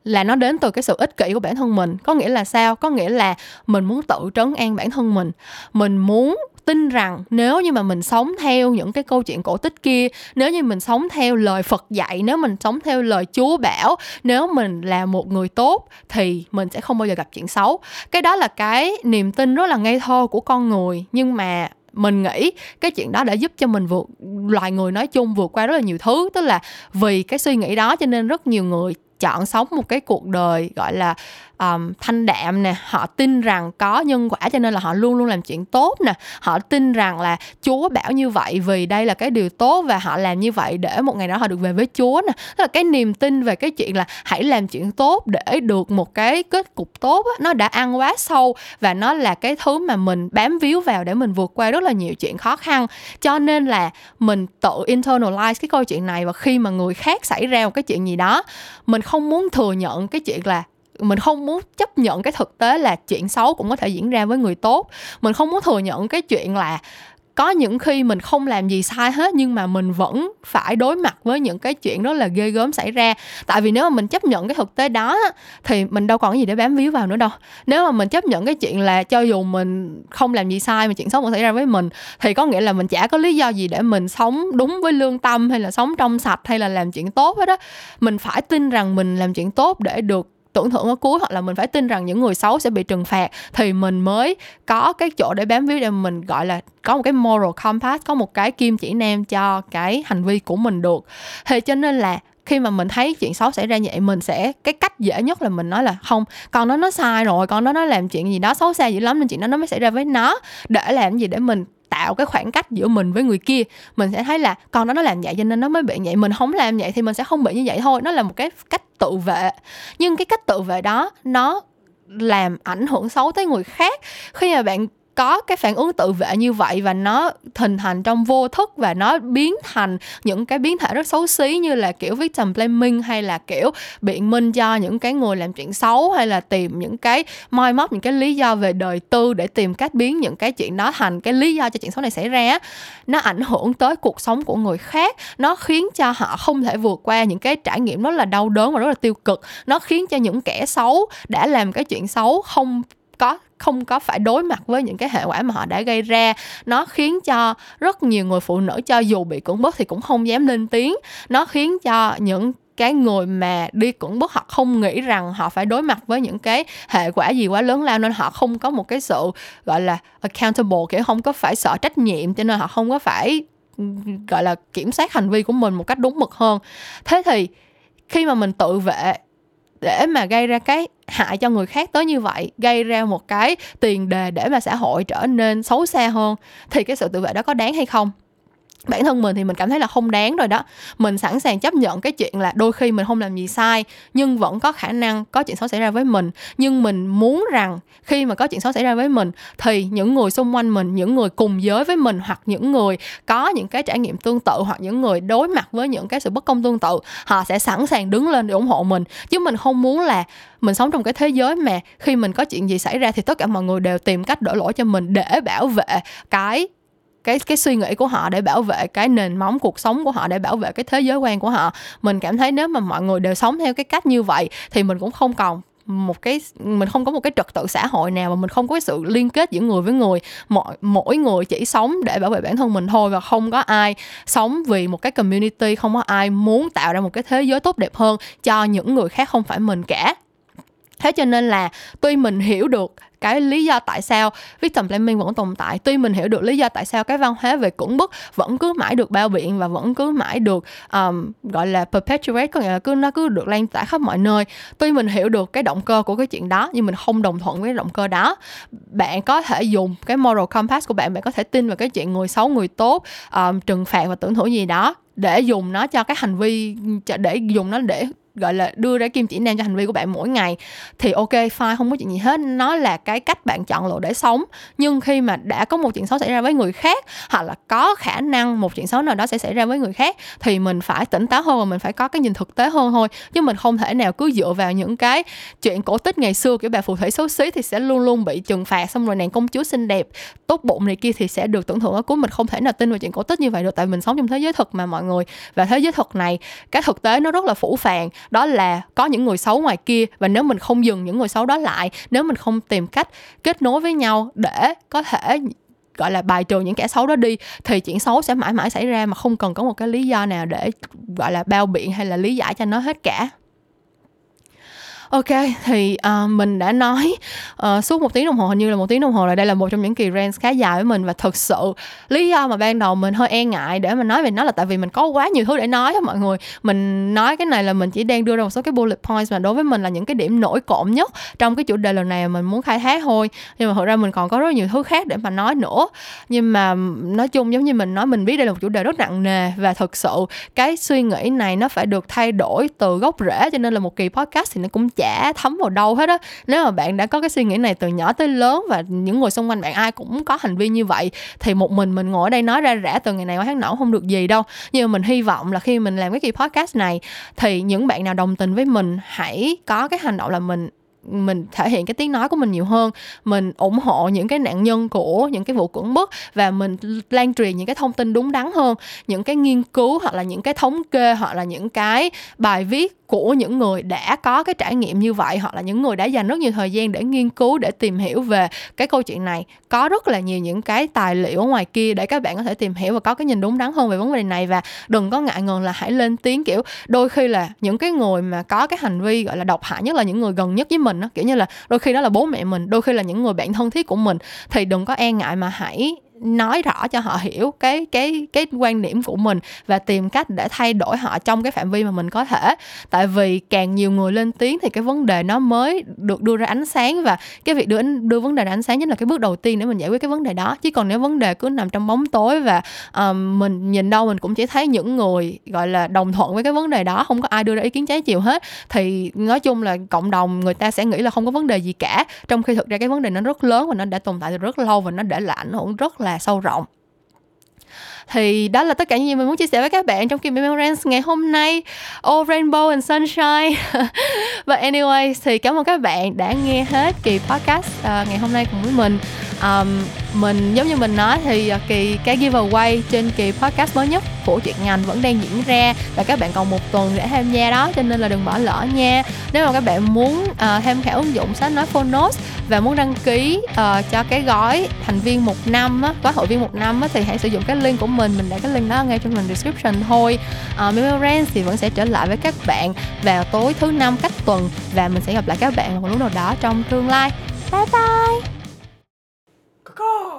là nó đến từ cái sự ích kỷ của bản thân mình. Có nghĩa là sao? Có nghĩa là mình muốn tự trấn an bản thân mình. Mình muốn tin rằng nếu như mà mình sống theo những cái câu chuyện cổ tích kia, nếu như mình sống theo lời phật dạy, nếu mình sống theo lời chúa bảo, nếu mình là một người tốt thì mình sẽ không bao giờ gặp chuyện xấu. Cái đó là cái niềm tin rất là ngây thơ của con người. Nhưng mà mình nghĩ cái chuyện đó đã giúp cho mình vượt, loài người nói chung vượt qua rất là nhiều thứ. Tức là vì cái suy nghĩ đó cho nên rất nhiều người chọn sống một cái cuộc đời gọi là um, thanh đạm nè họ tin rằng có nhân quả cho nên là họ luôn luôn làm chuyện tốt nè. Họ tin rằng là chúa bảo như vậy vì đây là cái điều tốt và họ làm như vậy để một ngày đó họ được về với chúa nè. Tức là cái niềm tin về cái chuyện là hãy làm chuyện tốt để được một cái kết cục tốt á, nó đã ăn quá sâu và nó là cái thứ mà mình bám víu vào để mình vượt qua rất là nhiều chuyện khó khăn. Cho nên là mình tự internalize cái câu chuyện này và khi mà người khác xảy ra một cái chuyện gì đó mình không muốn thừa nhận cái chuyện là mình không muốn chấp nhận cái thực tế là chuyện xấu cũng có thể diễn ra với người tốt. Mình không muốn thừa nhận cái chuyện là có những khi mình không làm gì sai hết nhưng mà mình vẫn phải đối mặt với những cái chuyện đó là ghê gớm xảy ra. Tại vì nếu mà mình chấp nhận cái thực tế đó thì mình đâu còn gì để bám víu vào nữa đâu. Nếu mà mình chấp nhận cái chuyện là cho dù mình không làm gì sai mà chuyện xấu vẫn xảy ra với mình thì có nghĩa là mình chả có lý do gì để mình sống đúng với lương tâm hay là sống trong sạch hay là làm chuyện tốt hết đó mình phải tin rằng mình làm chuyện tốt để được tưởng thưởng ở cuối hoặc là mình phải tin rằng những người xấu sẽ bị trừng phạt, thì mình mới có cái chỗ để bám víu để mình, gọi là, có một cái moral compass, có một cái kim chỉ nam cho cái hành vi của mình được. Thì cho nên là khi mà mình thấy chuyện xấu xảy ra như vậy, mình sẽ, cái cách dễ nhất là mình nói là, không, con nó nó sai rồi, con nó nó làm chuyện gì đó xấu xa dữ lắm nên chuyện đó nó mới xảy ra với nó. Để làm gì để mình tạo cái khoảng cách giữa mình với người kia. Mình sẽ thấy là con đó nó làm vậy cho nên nó mới bị vậy. Mình không làm vậy thì mình sẽ không bị như vậy thôi. Nó là một cái cách tự vệ. Nhưng cái cách tự vệ đó, nó làm ảnh hưởng xấu tới người khác. Khi mà bạn có cái phản ứng tự vệ như vậy và nó hình thành trong vô thức và nó biến thành những cái biến thể rất xấu xí như là kiểu victim blaming hay là kiểu biện minh cho những cái người làm chuyện xấu hay là tìm những cái moi móc, những cái lý do về đời tư để tìm cách biến những cái chuyện đó thành cái lý do cho chuyện xấu này xảy ra nó ảnh hưởng tới cuộc sống của người khác, nó khiến cho họ không thể vượt qua những cái trải nghiệm rất là đau đớn và rất là tiêu cực. Nó khiến cho những kẻ xấu đã làm cái chuyện xấu không có không có phải đối mặt với những cái hệ quả mà họ đã gây ra. Nó khiến cho rất nhiều người phụ nữ cho dù bị cưỡng bức thì cũng không dám lên tiếng. Nó khiến cho những cái người mà đi cưỡng bức họ không nghĩ rằng họ phải đối mặt với những cái hệ quả gì quá lớn lao, nên họ không có một cái sự, gọi là, accountable, kiểu, không có phải sợ trách nhiệm, cho nên họ không có phải, gọi là, kiểm soát hành vi của mình một cách đúng mực hơn. Thế thì khi mà mình tự vệ để mà gây ra cái hại cho người khác tới như vậy, gây ra một cái tiền đề để mà xã hội trở nên xấu xa hơn, thì cái sự tự vệ đó có đáng hay không? Bản thân mình thì mình cảm thấy là không đáng rồi đó. Mình sẵn sàng chấp nhận cái chuyện là đôi khi mình không làm gì sai, nhưng vẫn có khả năng có chuyện xấu xảy ra với mình. Nhưng mình muốn rằng khi mà có chuyện xấu xảy ra với mình, thì những người xung quanh mình, những người cùng giới với mình, hoặc những người có những cái trải nghiệm tương tự, hoặc những người đối mặt với những cái sự bất công tương tự, họ sẽ sẵn sàng đứng lên để ủng hộ mình. Chứ mình không muốn là mình sống trong cái thế giới mà khi mình có chuyện gì xảy ra thì tất cả mọi người đều tìm cách đổ lỗi cho mình để bảo vệ cái cái cái suy nghĩ của họ để bảo vệ cái nền móng cuộc sống của họ, để bảo vệ cái thế giới quan của họ. Mình cảm thấy nếu mà mọi người đều sống theo cái cách như vậy thì mình cũng không còn một cái, mình không có một cái trật tự xã hội nào mà mình không có cái sự liên kết giữa người với người. Mỗi mỗi người chỉ sống để bảo vệ bản thân mình thôi và không có ai sống vì một cái community, không có ai muốn tạo ra một cái thế giới tốt đẹp hơn cho những người khác không phải mình cả thế cho nên là tuy mình hiểu được cái lý do tại sao victim blaming vẫn tồn tại tuy mình hiểu được lý do tại sao cái văn hóa về cưỡng bức vẫn cứ mãi được bao biện và vẫn cứ mãi được um, gọi là perpetuate có nghĩa là cứ nó cứ được lan tỏa khắp mọi nơi. Tuy mình hiểu được cái động cơ của cái chuyện đó nhưng mình không đồng thuận với cái động cơ đó. Bạn có thể dùng cái moral compass của bạn bạn có thể tin vào cái chuyện người xấu người tốt um, trừng phạt và tưởng thưởng gì đó để dùng nó cho cái hành vi để dùng nó để gọi là đưa ra kim chỉ nam cho hành vi của bạn mỗi ngày, thì ok, fine, không có chuyện gì hết. Nó là cái cách bạn chọn lựa để sống. Nhưng khi mà đã có một chuyện xấu xảy ra với người khác, hoặc là có khả năng một chuyện xấu nào đó sẽ xảy ra với người khác, thì mình phải tỉnh táo hơn và mình phải có cái nhìn thực tế hơn thôi. Chứ mình không thể nào cứ dựa vào những cái chuyện cổ tích ngày xưa, kiểu bà phù thủy xấu xí thì sẽ luôn luôn bị trừng phạt, xong rồi nàng công chúa xinh đẹp, tốt bụng này kia thì sẽ được tưởng thưởng ở cuối. Mình không thể nào tin vào chuyện cổ tích như vậy được, tại mình sống trong thế giới thực mà mọi người. Và thế giới thực này, cái thực tế nó rất là phủ phàng đó là có những người xấu ngoài kia và nếu mình không dừng những người xấu đó lại, nếu mình không tìm cách kết nối với nhau để có thể, gọi là, bài trừ những kẻ xấu đó đi, thì chuyện xấu sẽ mãi mãi xảy ra mà không cần có một cái lý do nào để, gọi là, bao biện hay là lý giải cho nó hết cả ok thì uh, mình đã nói uh, suốt một tiếng đồng hồ hình như là một tiếng đồng hồ là đây là một trong những kỳ rant khá dài với mình. Và thực sự lý do mà ban đầu mình hơi e ngại để mà nói về nó là tại vì mình có quá nhiều thứ để nói á mọi người. Mình nói cái này là mình chỉ đang đưa ra một số cái bullet points mà đối với mình là những cái điểm nổi cộm nhất trong cái chủ đề lần này mà mình muốn khai thác thôi. Nhưng mà thực ra mình còn có rất nhiều thứ khác để mà nói nữa. Nhưng mà nói chung giống như mình nói mình biết đây là một chủ đề rất nặng nề. Và thực sự cái suy nghĩ này nó phải được thay đổi từ gốc rễ cho nên là một kỳ podcast thì nó cũng chả thấm vào đâu hết á. Nếu mà bạn đã có cái suy nghĩ này từ nhỏ tới lớn và những người xung quanh bạn ai cũng có hành vi như vậy, thì một mình mình ngồi ở đây nói ra rẽ từ ngày này qua tháng nọ không được gì đâu. Nhưng mà mình hy vọng là khi mình làm cái kỳ podcast này, thì những bạn nào đồng tình với mình hãy có cái hành động là mình mình thể hiện cái tiếng nói của mình nhiều hơn, mình ủng hộ những cái nạn nhân của những cái vụ cưỡng bức và mình lan truyền những cái thông tin đúng đắn hơn. Những cái nghiên cứu hoặc là những cái thống kê hoặc là những cái bài viết của những người đã có cái trải nghiệm như vậy hoặc là những người đã dành rất nhiều thời gian để nghiên cứu, để tìm hiểu về cái câu chuyện này. Có rất là nhiều những cái tài liệu ở ngoài kia để các bạn có thể tìm hiểu và có cái nhìn đúng đắn hơn về vấn đề này. Và đừng có ngại ngần là hãy lên tiếng, kiểu, đôi khi là những cái người mà có cái hành vi, gọi là, độc hại nhất là những người gần nhất với mình đó kiểu như là đôi khi đó là bố mẹ mình, đôi khi là những người bạn thân thiết của mình, thì đừng có e ngại mà hãy nói rõ cho họ hiểu cái cái cái quan điểm của mình và tìm cách để thay đổi họ trong cái phạm vi mà mình có thể. Tại vì càng nhiều người lên tiếng thì cái vấn đề nó mới được đưa ra ánh sáng và cái việc đưa đưa vấn đề ra ánh sáng chính là cái bước đầu tiên để mình giải quyết cái vấn đề đó. Chứ còn nếu vấn đề cứ nằm trong bóng tối và um, mình nhìn đâu mình cũng chỉ thấy những người gọi là đồng thuận với cái vấn đề đó không có ai đưa ra ý kiến trái chiều hết thì nói chung là cộng đồng người ta sẽ nghĩ là không có vấn đề gì cả. Trong khi thực ra cái vấn đề nó rất lớn và nó đã tồn tại từ rất lâu và nó để lại ảnh hưởng rất là là sâu rộng. Thì đó là tất cả những gì mình muốn chia sẻ với các bạn trong kỳ Memorance ngày hôm nay. Oh Rainbow and Sunshine. Và anyway thì cảm ơn các bạn đã nghe hết kỳ podcast uh, ngày hôm nay cùng với mình um, mình giống như mình nói thì ờ, kỳ cái giveaway trên kỳ podcast mới nhất của chuyện ngành vẫn đang diễn ra và các bạn còn một tuần để tham gia đó cho nên là đừng bỏ lỡ nha. Nếu mà các bạn muốn uh, tham khảo ứng dụng sách nói phonos và muốn đăng ký uh, cho cái gói thành viên một năm á, gói hội viên một năm á, thì hãy sử dụng cái link của mình mình để cái link đó ngay trong phần description thôi. Uh, Memorand thì vẫn sẽ trở lại với các bạn vào tối thứ năm cách tuần và mình sẽ gặp lại các bạn một lúc nào đó trong tương lai. Bye bye! 바꿔!